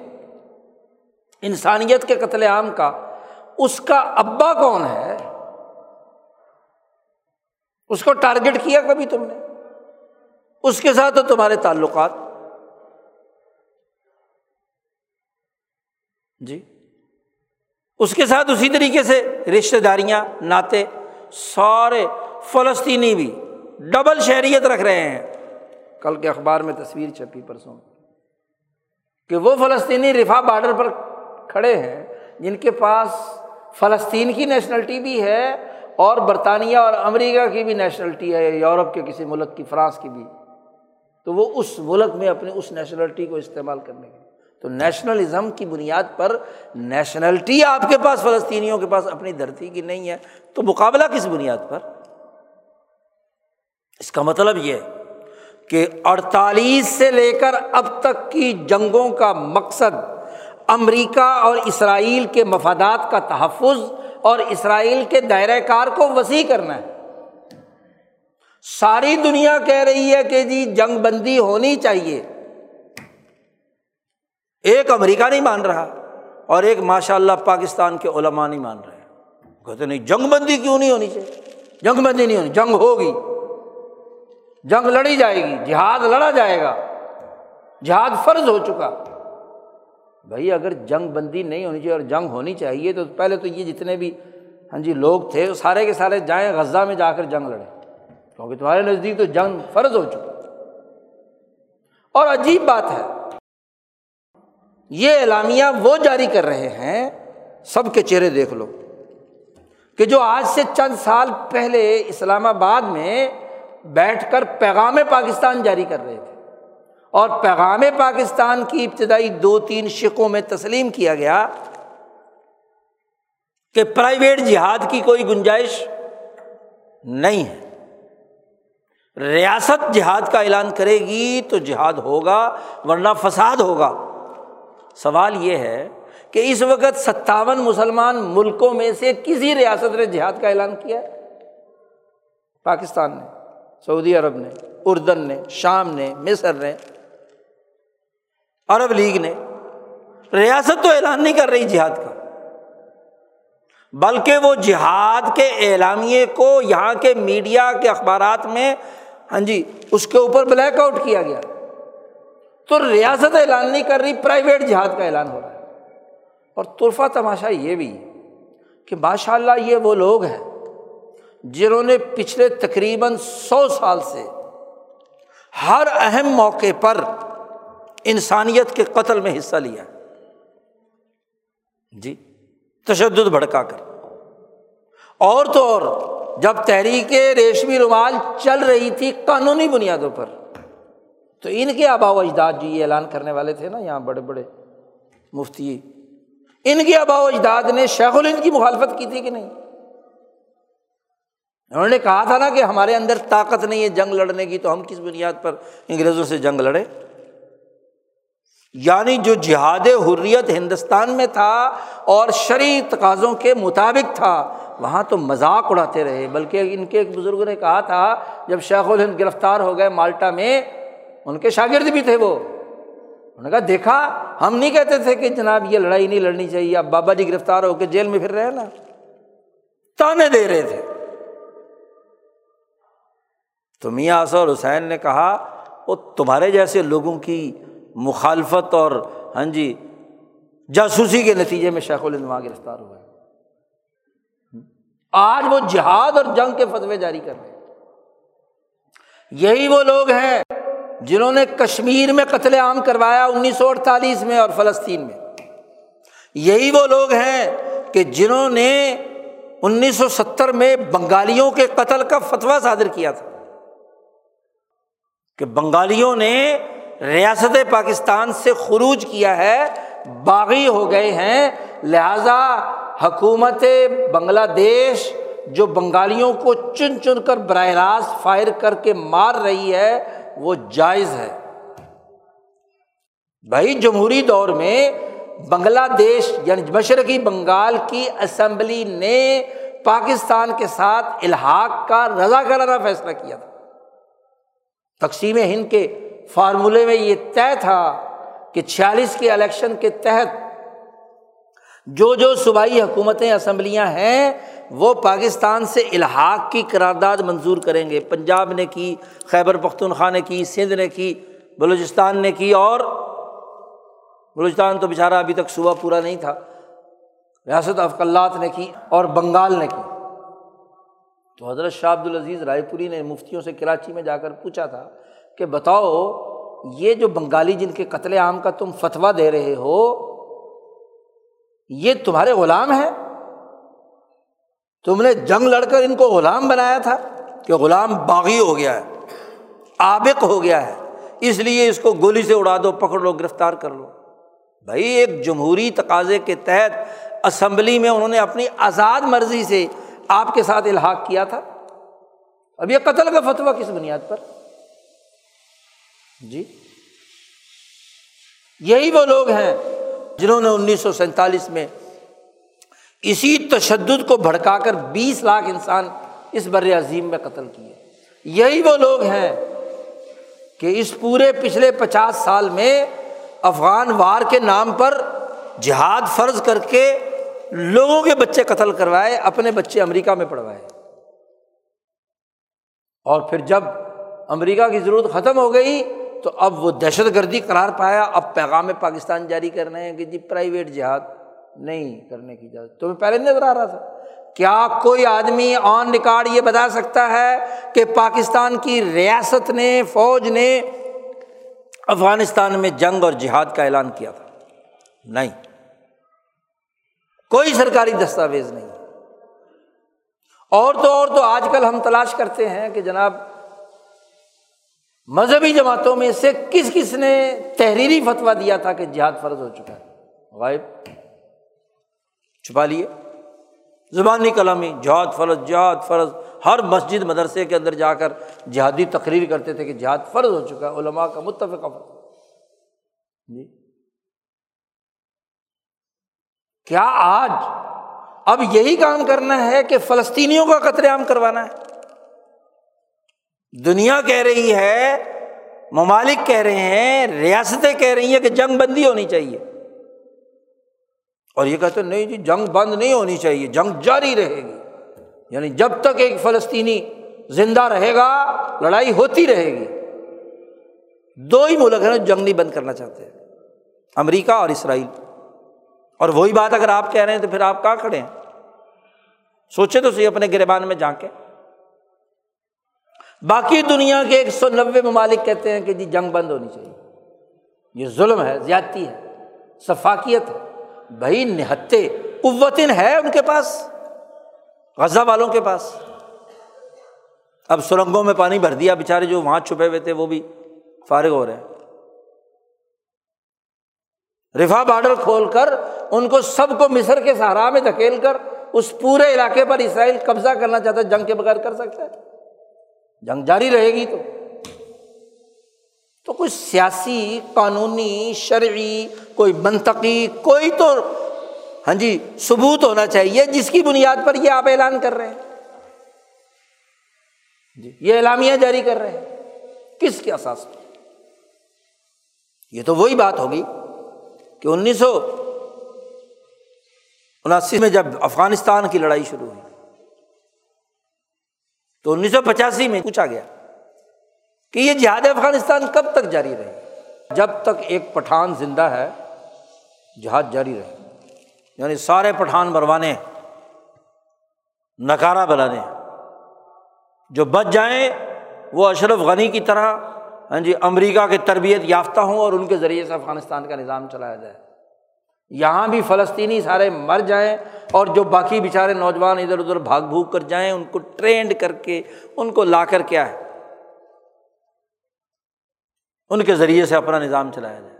انسانیت کے قتل عام کا، اس کا ابا کون ہے؟ اس کو ٹارگیٹ کیا کبھی تم نے؟ اس کے ساتھ تو تمہارے تعلقات جی۔ اس کے ساتھ اسی طریقے سے رشتے داریاں، ناطے، سارے فلسطینی بھی ڈبل شہریت رکھ رہے ہیں۔ کل کے اخبار میں تصویر چھپی پرسوں کہ وہ فلسطینی رفا بارڈر پر کھڑے ہیں، جن کے پاس فلسطین کی نیشنلٹی بھی ہے اور برطانیہ اور امریکہ کی بھی نیشنلٹی ہے، یورپ کے کسی ملک کی، فرانس کی بھی۔ تو وہ اس ملک میں اپنی، اس نیشنلٹی کو استعمال کرنے کے تو نیشنلزم کی بنیاد پر نیشنلٹی آپ کے پاس، فلسطینیوں کے پاس اپنی دھرتی کی نہیں ہے۔ تو مقابلہ کس بنیاد پر؟ اس کا مطلب یہ کہ اڑتالیس سے لے کر اب تک کی جنگوں کا مقصد امریکہ اور اسرائیل کے مفادات کا تحفظ اور اسرائیل کے دائرۂ کار کو وسیع کرنا ہے۔ ساری دنیا کہہ رہی ہے کہ جی جنگ بندی ہونی چاہیے۔ ایک امریکہ نہیں مان رہا اور ایک ماشاء اللہ پاکستان کے علماء نہیں مان رہے۔ کہتے نہیں، جنگ بندی کیوں نہیں ہونی چاہیے؟ جنگ بندی نہیں ہونی، جنگ ہوگی۔ جنگ لڑی جائے گی، جہاد لڑا جائے گا۔ جہاد فرض ہو چکا۔ بھائی اگر جنگ بندی نہیں ہونی چاہیے اور جنگ ہونی چاہیے تو پہلے تو یہ جتنے بھی ہاں جی لوگ تھے، سارے کے سارے جائیں غزہ میں جا کر جنگ لڑیں۔ کیونکہ تمہارے نزدیک تو جنگ فرض ہو چکا۔ اور عجیب بات ہے یہ اعلامیہ وہ جاری کر رہے ہیں، سب کے چہرے دیکھ لو، کہ جو آج سے چند سال پہلے اسلام آباد میں بیٹھ کر پیغام پاکستان جاری کر رہے تھے، اور پیغام پاکستان کی ابتدائی دو تین شکوں میں تسلیم کیا گیا کہ پرائیویٹ جہاد کی کوئی گنجائش نہیں ہے۔ ریاست جہاد کا اعلان کرے گی تو جہاد ہوگا، ورنہ فساد ہوگا۔ سوال یہ ہے کہ اس وقت ستاون مسلمان ملکوں میں سے کسی ریاست نے جہاد کا اعلان کیا؟ پاکستان نے، سعودی عرب نے، اردن نے، شام نے، مصر نے، عرب لیگ نے۔ ریاست تو اعلان نہیں کر رہی جہاد کا، بلکہ وہ جہاد کے اعلامیے کو یہاں کے میڈیا کے اخبارات میں ہاں جی اس کے اوپر بلیک آؤٹ کیا گیا۔ تو ریاست اعلان نہیں کر رہی پرائیویٹ جہاد کا اعلان ہو رہا ہے۔ اور طرفہ تماشا یہ بھی کہ ماشاء اللہ یہ وہ لوگ ہیں جنہوں نے پچھلے تقریباً سو سال سے ہر اہم موقع پر انسانیت کے قتل میں حصہ لیا جی تشدد بھڑکا کر۔ اور تو اور، جب تحریک ریشمی رومال چل رہی تھی قانونی بنیادوں پر تو ان کے آبا و اجداد جو یہ اعلان کرنے والے تھے نا یہاں بڑے بڑے مفتی، ان کے آبا و اجداد نے شیخ الند کی مخالفت کی تھی کہ نہیں؟ انہوں نے کہا تھا نا کہ ہمارے اندر طاقت نہیں ہے جنگ لڑنے کی، تو ہم کس بنیاد پر انگریزوں سے جنگ لڑے یعنی جو جہاد حریت ہندوستان میں تھا اور شرعی تقاضوں کے مطابق تھا، وہاں تو مذاق اڑاتے رہے۔ بلکہ ان کے ایک بزرگ نے کہا تھا، جب شیخ الہند گرفتار ہو گئے مالٹا میں ان کے شاگرد بھی تھے وہ۔ انہوں نے کہا، دیکھا، ہم نہیں کہتے تھے کہ جناب یہ لڑائی نہیں لڑنی چاہیے، اب بابا جی گرفتار ہو کے جیل میں پھر رہے نا۔ تانے دے رہے تھے۔ تو میاں اور حسین نے کہا، وہ تمہارے جیسے لوگوں کی مخالفت اور ہاں جی جاسوسی کے نتیجے میں شیخ الما گرفتار ہوئے۔ آج وہ جہاد اور جنگ کے فتوے جاری کر رہے یہی وہ لوگ ہیں جنہوں نے کشمیر میں قتل عام کروایا انیس سو اڑتالیس میں اور فلسطین میں۔ یہی وہ لوگ ہیں کہ جنہوں نے انیس سو ستر میں بنگالیوں کے قتل کا فتویٰ صادر کیا تھا۔ کہ بنگالیوں نے ریاست پاکستان سے خروج کیا ہے، باغی ہو گئے ہیں۔ لہذا حکومت بنگلہ دیش جو بنگالیوں کو چن چن کر براہ راست فائر کر کے مار رہی ہے وہ جائز ہے۔ بھائی، جمہوری دور میں بنگلہ دیش یعنی مشرقی بنگال کی اسمبلی نے پاکستان کے ساتھ الحاق کا رضا کرانا فیصلہ کیا تھا۔ تقسیم ہند کے فارمولے میں یہ طے تھا کہ چھیالیس کے الیکشن کے تحت جو جو صوبائی حکومتیں اسمبلیاں ہیں وہ پاکستان سے الحاق کی قرارداد منظور کریں گے۔ پنجاب نے کی، خیبر پختونخوا نے کی، سندھ نے کی، بلوچستان نے کی اور بلوچستان تو بیچارہ ابھی تک صوبہ پورا نہیں تھا۔ ریاست افقلات نے کی اور بنگال نے کی۔ تو حضرت شاہ عبد العزیز رائے پوری نے مفتیوں سے کراچی میں جا کر پوچھا تھا کہ بتاؤ، یہ جو بنگالی جن کے قتل عام کا تم فتویٰ دے رہے ہو، یہ تمہارے غلام ہے تم نے جنگ لڑ کر ان کو غلام بنایا تھا کہ غلام باغی ہو گیا ہے آبق ہو گیا ہے، اس لیے اس کو گولی سے اڑا دو، پکڑ لو، گرفتار کر لو۔ بھائی، ایک جمہوری تقاضے کے تحت اسمبلی میں انہوں نے اپنی آزاد مرضی سے آپ کے ساتھ الحاق کیا تھا۔ اب یہ قتل کا فتویٰ کس بنیاد پر؟ جی۔ یہی وہ لوگ ہیں جنہوں نے انیس سو سینتالیس میں اسی تشدد کو بھڑکا کر بیس لاکھ انسان اس بر عظیم میں قتل کیے۔ یہی وہ لوگ ہیں کہ اس پورے پچھلے پچاس سال میں افغان وار کے نام پر جہاد فرض کر کے لوگوں کے بچے قتل کروائے، اپنے بچے امریکہ میں پڑھوائے۔ اور پھر جب امریکہ کی ضرورت ختم ہو گئی تو اب وہ دہشت گردی قرار پایا، اب پیغام پاکستان جاری کر رہے ہیں کہ جی پرائیویٹ جہاد۔ نہیں کرنے کی اجازت۔ تمہیں پہلے نظر آ رہا تھا۔ کیا کوئی آدمی آن ریکارڈ یہ بتا سکتا ہے کہ پاکستان کی ریاست نے، فوج نے افغانستان میں جنگ اور جہاد کا اعلان کیا تھا؟ نہیں۔ کوئی سرکاری دستاویز نہیں۔ اور تو اور تو آج کل ہم تلاش کرتے ہیں کہ جناب، مذہبی جماعتوں میں سے کس کس نے تحریری فتویٰ دیا تھا کہ جہاد فرض ہو چکا ہے؟ غائب۔ چھپا لیے۔ زبانی کلامی، جہاد فرض جہاد فرض۔ ہر مسجد مدرسے کے اندر جا کر جہادی تقریر کرتے تھے کہ جہاد فرض ہو چکا ہے، علماء کا متفق جی۔ کیا آج اب یہی کام کرنا ہے کہ فلسطینیوں کا قتل عام کروانا ہے؟ دنیا کہہ رہی ہے، ممالک کہہ رہے ہیں، ریاستیں کہہ رہی ہیں کہ جنگ بندی ہونی چاہیے۔ اور یہ کہتے نہیں جی جنگ بند نہیں ہونی چاہیے، جنگ جاری رہے گی۔ یعنی جب تک ایک فلسطینی زندہ رہے گا، لڑائی ہوتی رہے گی۔ دو ہی ملک ہیں جنگ نہیں بند کرنا چاہتے امریکہ اور اسرائیل۔ اور وہی بات اگر آپ کہہ رہے ہیں تو پھر آپ کہاں کھڑے ہیں؟ سوچے تو صحیح، اپنے گربان میں جا کے باقی دنیا کے ایک سو نوے ممالک کہتے ہیں کہ جی جنگ بند ہونی چاہیے۔ یہ ظلم ہے، زیادتی ہے ثفاقیت ہے۔ بھائی، نہتے قوتن ہے ان کے پاس، غزہ والوں کے پاس۔ اب سرنگوں میں پانی بھر دیا بےچارے جو وہاں چھپے ہوئے تھے، وہ بھی فارغ ہو رہے ہیں۔ رفا بارڈر کھول کر، ان کو سب کو مصر کے سہارا میں دھکیل کر، اس پورے علاقے پر اسرائیل قبضہ کرنا چاہتا ہے، جنگ کے بغیر کر سکتا ہے۔ جنگ جاری رہے گی تو۔ تو کوئی سیاسی، قانونی، شرعی، کوئی منطقی، کوئی تو ہاں جی ثبوت ہونا چاہیے جس کی بنیاد پر یہ آپ اعلان کر رہے ہیں۔ جی یہ اعلامیہ جاری کر رہے ہیں۔ کس کے اساس؟ پر یہ تو وہی بات ہوگی کہ انیس سو اناسی میں جب افغانستان کی لڑائی شروع ہوئی تو انیس سو پچاسی میں پوچھا گیا۔ کہ یہ جہاد افغانستان کب تک جاری رہے؟ جب تک ایک پٹھان زندہ ہے، جہاد جاری رہے۔ یعنی سارے پٹھان مروانے نکارا بلانے جو بچ جائیں، وہ اشرف غنی کی طرح ہاں جی امریکہ کے تربیت یافتہ ہوں اور ان کے ذریعے سے افغانستان کا نظام چلایا جائے۔ یہاں بھی فلسطینی سارے مر جائیں اور جو باقی بیچارے نوجوان ادھر ادھر بھاگ بھوگ کر جائیں، ان کو ٹرینڈ کر کے، ان کو لا کر کیا ہے ان کے ذریعے سے اپنا نظام چلایا جائے۔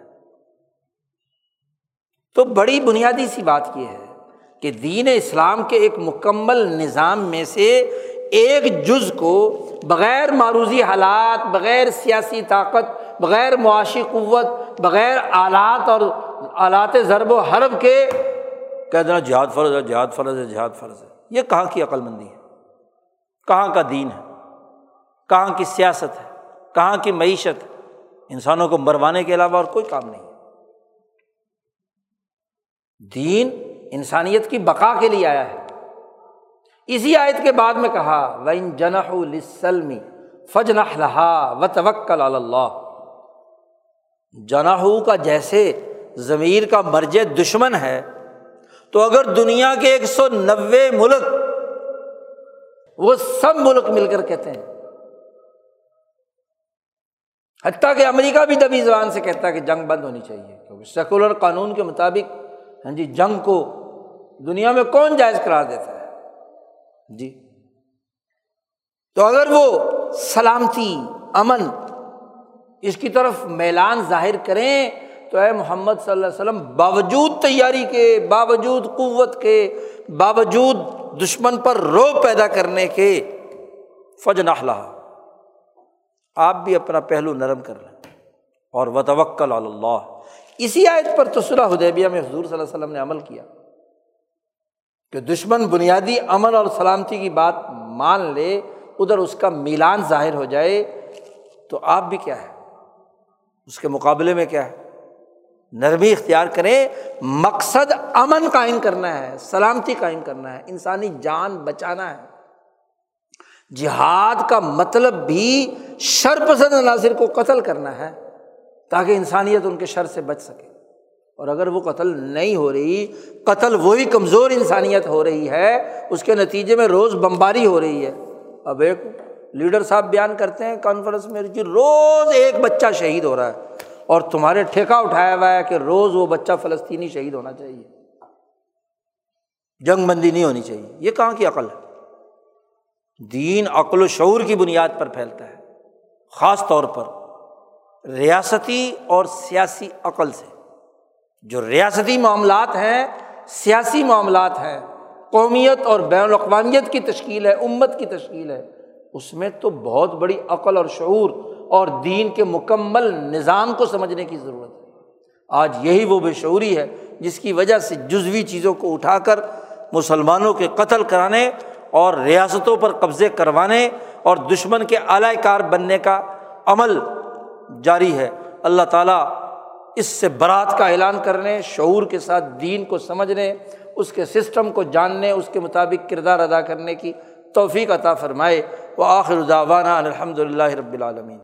تو بڑی بنیادی سی بات یہ ہے کہ دین اسلام کے ایک مکمل نظام میں سے ایک جز کو بغیر معروضی حالات، بغیر سیاسی طاقت، بغیر معاشی قوت، بغیر آلات اور آلات ضرب و حرب کے کہہ دینا جہاد فرض ہے، جہاد فرض ہے، جہاد فرض ہے۔ یہ کہاں کی عقل مندی ہے؟ کہاں کا دین ہے؟ کہاں کی سیاست ہے؟ کہاں کی معیشت ہے؟ انسانوں کو مروانے کے علاوہ اور کوئی کام نہیں ہے۔ دین انسانیت کی بقا کے لیے آیا ہے۔ اسی آیت کے بعد میں کہا وین جنح السلمی فج لہا و توکل اللہ جناح کا جیسے ضمیر کا مرج دشمن ہے، تو اگر دنیا کے ایک سو نوے ملک وہ سب ملک مل کر کہتے ہیں حتیٰ کہ امریکہ بھی دبی زبان سے کہتا ہے کہ جنگ بند ہونی چاہیے، کیونکہ سیکولر قانون کے مطابق ہاں جی جنگ کو دنیا میں کون جائز قرار دیتا ہے؟ جی۔ تو اگر وہ سلامتی، امن اس کی طرف میلان ظاہر کریں، تو اے محمد صلی اللہ علیہ وسلم، باوجود تیاری کے، باوجود قوت کے، باوجود دشمن پر رو پیدا کرنے کے فج نخلا آپ بھی اپنا پہلو نرم کر لیں۔ اور وتوکل اللہ۔ اسی آیت پر تو صلاح حدیبیہ میں حضور صلی اللہ علیہ وسلم نے عمل کیا۔ کہ دشمن بنیادی امن اور سلامتی کی بات مان لے، ادھر اس کا میلان ظاہر ہو جائے، تو آپ بھی کیا ہے؟ اس کے مقابلے میں کیا ہے؟ نرمی اختیار کریں۔ مقصد امن قائم کرنا ہے، سلامتی قائم کرنا ہے، انسانی جان بچانا ہے۔ جہاد کا مطلب بھی شر پسند عناصر کو قتل کرنا ہے تاکہ انسانیت ان کے شر سے بچ سکے۔ اور اگر وہ قتل نہیں ہو رہی، قتل وہی کمزور انسانیت ہو رہی ہے، اس کے نتیجے میں روز بمباری ہو رہی ہے۔ اب ایک لیڈر صاحب بیان کرتے ہیں کانفرنس میں کہ روز ایک بچہ شہید ہو رہا ہے اور تمہارے ٹھیکہ اٹھایا ہوا ہے کہ روز وہ بچہ فلسطینی شہید ہونا چاہیے۔ جنگ بندی نہیں ہونی چاہیے۔ یہ کہاں کی عقل ہے؟ دین، عقل و شعور کی بنیاد پر پھیلتا ہے، خاص طور پر ریاستی اور سیاسی عقل سے۔ جو ریاستی معاملات ہیں، سیاسی معاملات ہیں، قومیت اور بین الاقوامیت کی تشکیل ہے، امت کی تشکیل ہے، اس میں تو بہت بڑی عقل اور شعور اور دین کے مکمل نظام کو سمجھنے کی ضرورت ہے۔ آج یہی وہ بے شعوری ہے جس کی وجہ سے جزوی چیزوں کو اٹھا کر مسلمانوں کے قتل کرانے اور ریاستوں پر قبضے کروانے اور دشمن کے اعلی کار بننے کا عمل جاری ہے۔ اللہ تعالیٰ اس سے برات کا اعلان کرنے، شعور کے ساتھ دین کو سمجھنے، اس کے سسٹم کو جاننے، اس کے مطابق کردار ادا کرنے کی توفیق عطا فرمائے۔ وہ آخر داوانہ الحمد للہ رب العالمین۔